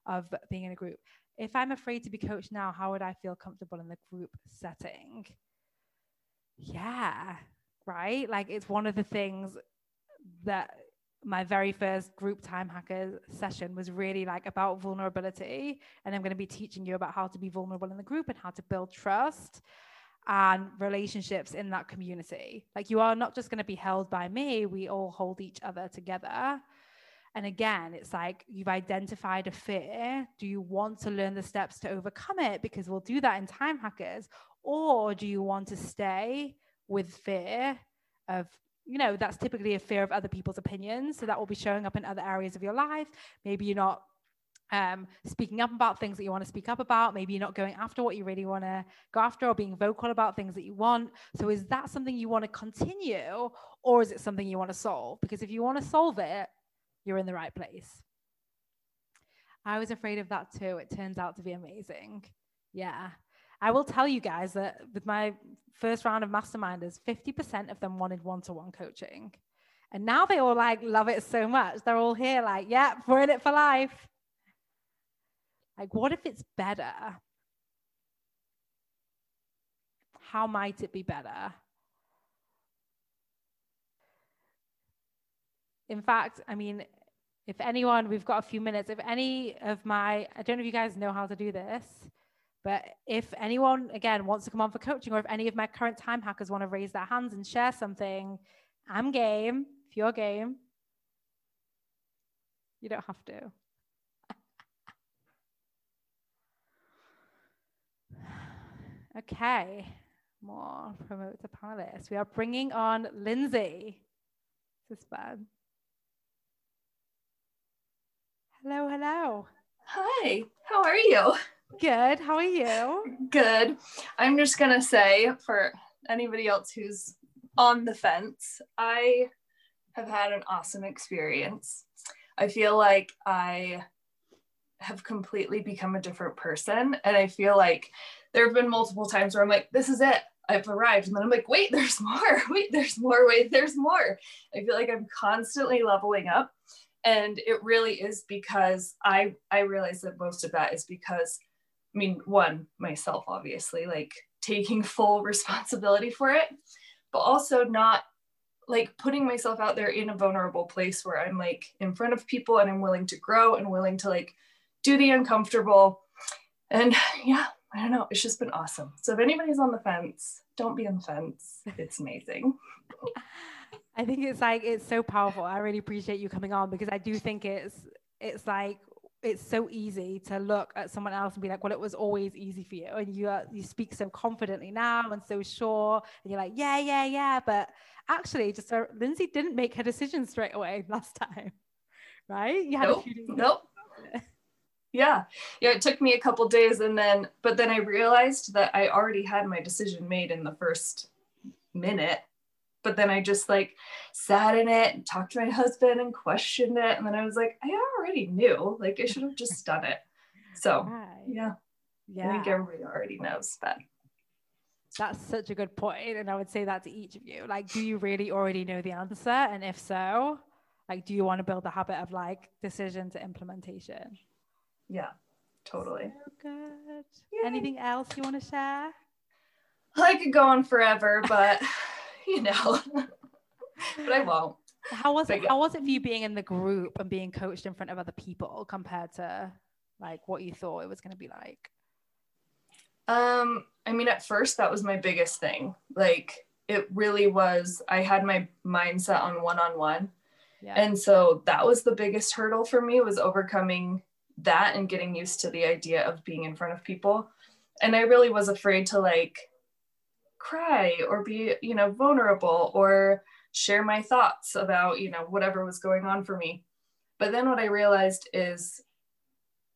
of being in a group. If I'm afraid to be coached now, how would I feel comfortable in the group setting? Yeah, right. Like it's one of the things that my very first group time hacker session was really like about vulnerability and i'm going to be teaching you about how to be vulnerable in the group and how to build trust and relationships in that community. Like you are not just going to be held by me we all hold each other together. And again it's like you've identified a fear. Do you want to learn the steps to overcome it? Because we'll do that in time hackers or do you want to stay with fear of you know, that's typically a fear of other people's opinions. So that will be showing up in other areas of your life. Maybe you're not um, speaking up about things that you want to speak up about. Maybe you're not going after what you really want to go after or being vocal about things that you want. So is that something you want to continue or is it something you want to solve? Because if you want to solve it, you're in the right place. I was afraid of that too. It turns out to be amazing. Yeah. I will tell you guys that with my first round of masterminders, 50% of them wanted one to one coaching. And now they all like love it so much. They're all here, like, yeah, we're in it for life. Like, what if it's better? How might it be better? In fact, I mean, if anyone, we've got a few minutes, if any of my, I don't know if you guys know how to do this but if anyone, again, wants to come on for coaching, or if any of my current time hackers want to raise their hands and share something, I'm game. If you're game, you don't have to. <sighs> okay, more promote the panelists. We are bringing on Lindsay. This is. Hello, hello. Hi, how are you? Good. How are you? Good. I'm just going to say for anybody else who's on the fence, I have had an awesome experience. I feel like I have completely become a different person. And I feel like there have been multiple times where I'm like, this is it. I've arrived. And then I'm like, wait, <laughs> there's more. Wait, there's more. Wait, there's more. I feel like I'm constantly leveling up. And it really is because I I realize that most of that is because I mean, one, myself, obviously, like taking <laughs> full responsibility for it, but also not like putting myself out there in a vulnerable place where I'm like in front of people and I'm willing to grow and willing to like do the uncomfortable. And <sighs> yeah, I don't know, it's just been awesome. So if anybody's on the fence, don't be on the fence. It's amazing. <laughs> I think it's like it's so powerful. I really appreciate you coming on because I do think it's it's like it's so easy to look at someone else and be like, well, it was always easy for you. And you, uh, you speak so confidently now and so sure. And you're like, yeah, yeah, yeah. But actually, just uh, Lindsay didn't make her decision straight away <laughs> last time, right? You had nope, nope. Yeah. Yeah. It took me a couple days. And then, but then I realized that I already had my decision made in the first minute but then I just like sat in it and talked to my <laughs> husband and questioned it. And then I was like, I already knew, like I should have just done it. So yeah. Yeah. I think everybody already knows that. That's such a good point. And I would say that to each of you. Like, do you really already know the answer? And if so, like, do you want to build the habit of like decision to implementation? Yeah, totally. So good. Yay. Anything else you want to share? I could go on forever, but <laughs> <laughs> you know, <laughs> but I won't. How was it? How was it for you being in the group and being coached in front of other people compared to like what you thought it was going to be like? Um, I mean, at first that was my biggest thing. Like it really was. I had my mindset on one-on-one, and so that was the biggest hurdle for me was overcoming that and getting used to the idea of being in front of people. And I really was afraid to like cry or be you know vulnerable or share my thoughts about you know whatever was going on for me but then what i realized is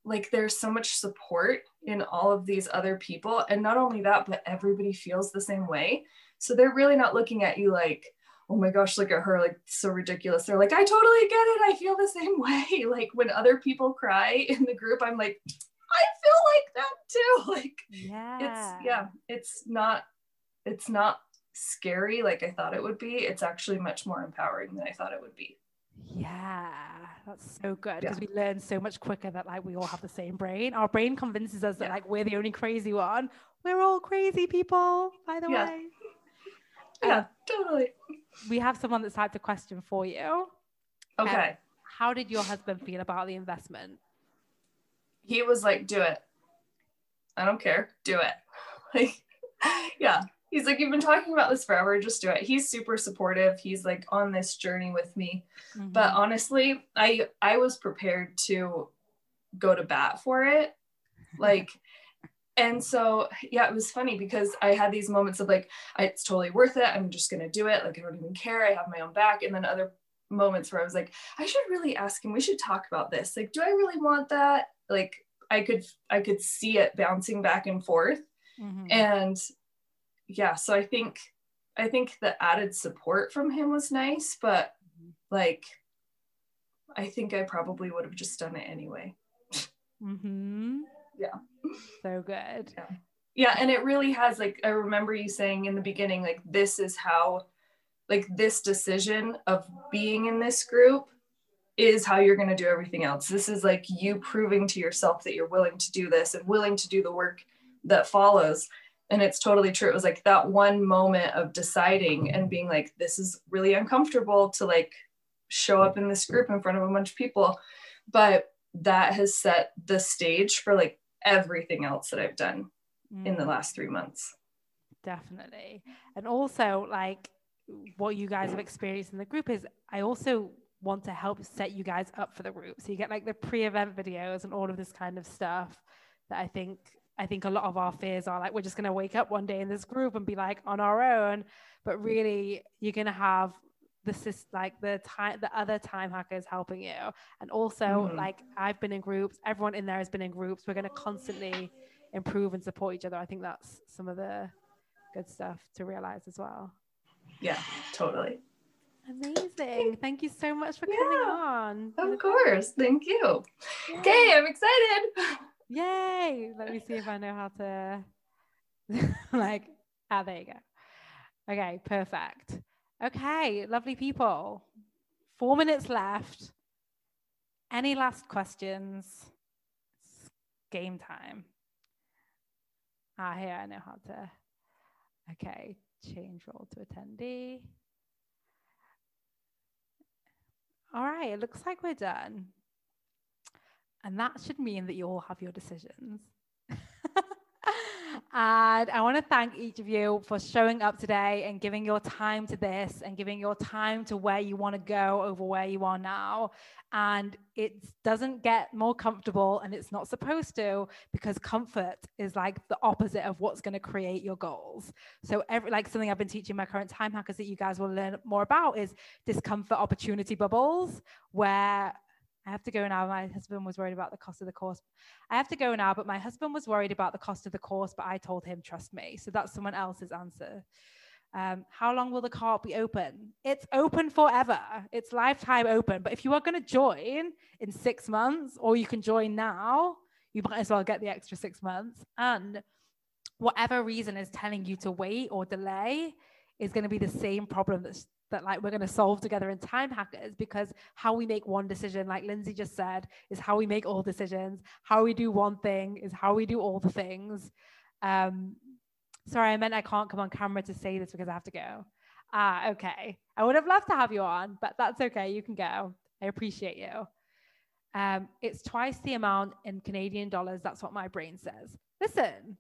like there's so much support in all of these other people and not only that but everybody feels the same way so they're really not looking at you like oh my gosh, look at her, like so ridiculous. They're like, I totally get it. I feel the same <laughs> way. Like when other people cry in the group, I'm like, I feel like that too. <laughs> Like yeah. it's yeah, it's not it's not scary like I thought it would be. It's actually much more empowering than I thought it would be. Yeah, that's so good because yeah. we learn so much quicker that like we all have the same brain. Our brain convinces us that like we're the only crazy one. We're all crazy people, by the yeah. way. Yeah, um, totally. We have someone that's typed a question for you. Okay. Um, how did your husband feel about the investment? He was like, "Do it. I don't care. Do it." <laughs> Like, yeah, he's like, You've been talking about this forever, just do it. He's super supportive. He's like on this journey with me. Mm-hmm. But honestly, I I was prepared to go to bat for it. Like and so yeah, it was funny because I had these moments of like, it's totally worth it. I'm just gonna do it. Like I don't even care. I have my own back. And then other moments where I was like, I should really ask him. We should talk about this. Like, do I really want that? Like I could I could see it bouncing back and forth. Mm-hmm. And yeah, so I think I think the added support from him was nice, but like I think I probably would have just done it anyway. Mm-hmm. Yeah. So good. Yeah. Yeah. And it really has like I remember you saying in the beginning, like this is how like this decision of being in this group is how you're going to do everything else. This is like you proving to yourself that you're willing to do this and willing to do the work that follows and it's totally true it was like that one moment of deciding and being like this is really uncomfortable to like show up in this group in front of a bunch of people but that has set the stage for like everything else that i've done mm. in the mm. last three months definitely and also like what you guys have experienced in the group is i also want to help set you guys up for the group so you get like the pre-event videos and all of this kind of stuff that i think I think a lot of our fears are like we're just going to wake up one day in this group and be like on our own, but really you're going to have the like the time the other time hackers helping you, and also mm-hmm. like I've been in groups. Everyone in there has been in groups. We're going to constantly improve and support each other. I think that's some of the good stuff to realize as well. Yeah, totally. Amazing. Thank you so much for yeah, coming on. Of course. Thank you. Yeah. Okay, I'm excited. Yay! Let me see if I know how to <laughs> like ah there you go. Okay, perfect. Okay, lovely people. Four minutes left. Any last questions? It's game time. Ah, here I know how to. Okay, change role to attendee. All right, it looks like we're done. And that should mean that you all have your decisions. <laughs> and I want to thank each of you for showing up today and giving your time to this and giving your time to where you want to go over where you are now. And it doesn't get more comfortable and it's not supposed to because comfort is like the opposite of what's going to create your goals. So every like something I've been teaching my current time hackers that you guys will learn more about is discomfort opportunity bubbles where I have to go now. My husband was worried about the cost of the course. I have to go now, but my husband was worried about the cost of the course, but I told him, trust me. So that's someone else's answer. Um, how long will the cart be open? It's open forever. It's lifetime open. But if you are going to join in six months, or you can join now, you might as well get the extra six months. And whatever reason is telling you to wait or delay is going to be the same problem that's that like we're going to solve together in time hackers because how we make one decision like lindsay just said is how we make all decisions. How we do one thing is how we do all the things. Um sorry i meant i can't come on camera to say this because i have to go. Ah okay. I would have loved to have you on but that's okay. You can go. I appreciate you. Um it's twice the amount in canadian dollars. That's what my brain says. Listen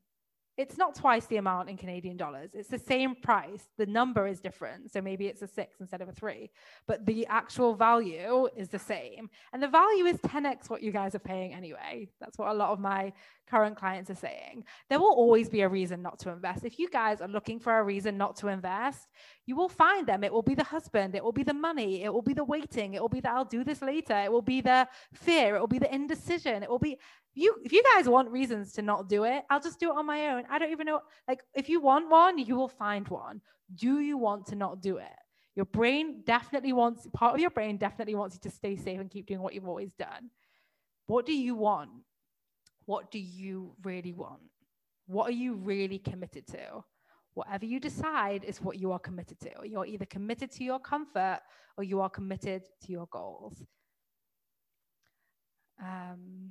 it's not twice the amount in Canadian dollars. It's the same price. The number is different. So maybe it's a six instead of a three, but the actual value is the same. And the value is 10x what you guys are paying anyway. That's what a lot of my current clients are saying. There will always be a reason not to invest. If you guys are looking for a reason not to invest, you will find them. It will be the husband, it will be the money, it will be the waiting, it will be the I'll do this later, it will be the fear, it will be the indecision, it will be you if you guys want reasons to not do it, I'll just do it on my own. I don't even know like if you want one, you will find one. Do you want to not do it? Your brain definitely wants, part of your brain definitely wants you to stay safe and keep doing what you've always done. What do you want? What do you really want? What are you really committed to? Whatever you decide is what you are committed to. You're either committed to your comfort or you are committed to your goals. Um,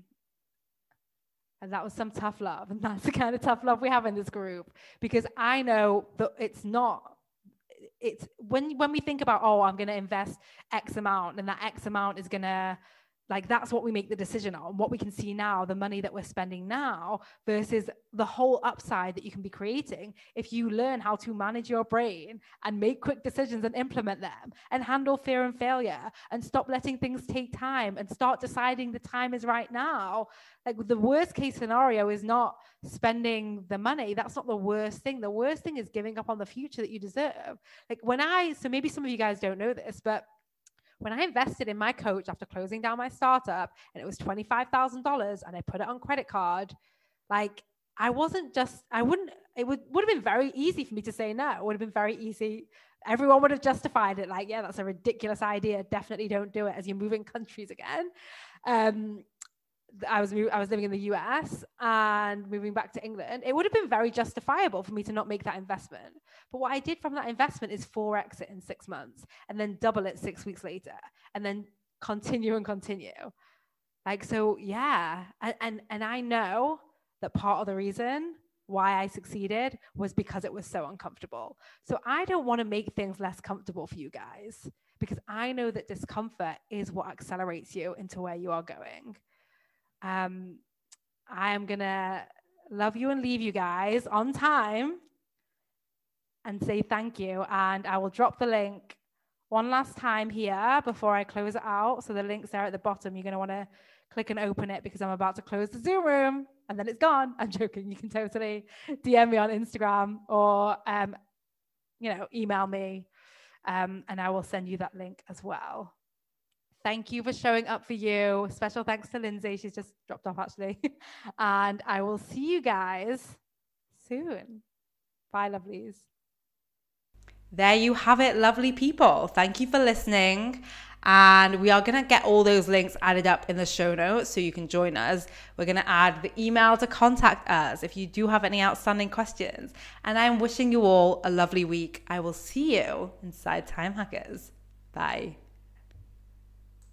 and that was some tough love. <laughs> And that's the kind of tough love we have in this group because I know that it's not it's when when we think about oh i'm going to invest x amount and that x amount is going to like that's what we make the decision on what we can see now the money that we're spending now versus the whole upside that you can be creating if you learn how to manage your brain and make quick decisions and implement them and handle fear and failure and stop letting things take time and start deciding the time is right now. Like the worst case scenario is not spending the money. That's not the worst thing. The worst thing is giving up on the future that you deserve. Like when i so maybe some of you guys don't know this but when I invested in my coach after closing down my startup and it was $25,000 and I put it on credit card, like I wasn't just, I wouldn't, it would, would have been very easy for me to say no. It would have been very easy. Everyone would have justified it like, yeah, that's a ridiculous idea. Definitely don't do it as you're moving countries again. Um, I was I was living in the US and moving back to England, it would have been very justifiable for me to not make that investment. But what I did from that investment is forex it in six months and then double it six weeks later and then continue and continue. Like so, yeah. And and, and I know that part of the reason why I succeeded was because it was so uncomfortable. So I don't want to make things less comfortable for you guys because I know that discomfort is what accelerates you into where you are going. Um, I am going to love you and leave you guys on time and say thank you. And I will drop the link one last time here before I close it out. So the link's there at the bottom. You're going to want to click and open it because I'm about to close the Zoom room and then it's gone. <laughs> I'm joking. You can totally DM me on Instagram or, um, you know, email me um, and I will send you that link as well. Thank you for showing up for you. Special thanks to Lindsay. She's just dropped off actually. <laughs> and I will see you guys soon. Bye, lovelies. There you have it, lovely people. Thank you for listening. And we are going to get all those links added up in the show notes so you can join us. We're going to add the email to contact us if you do have any outstanding questions. And I'm wishing you all a lovely week. I will see you inside Time Hackers. Bye.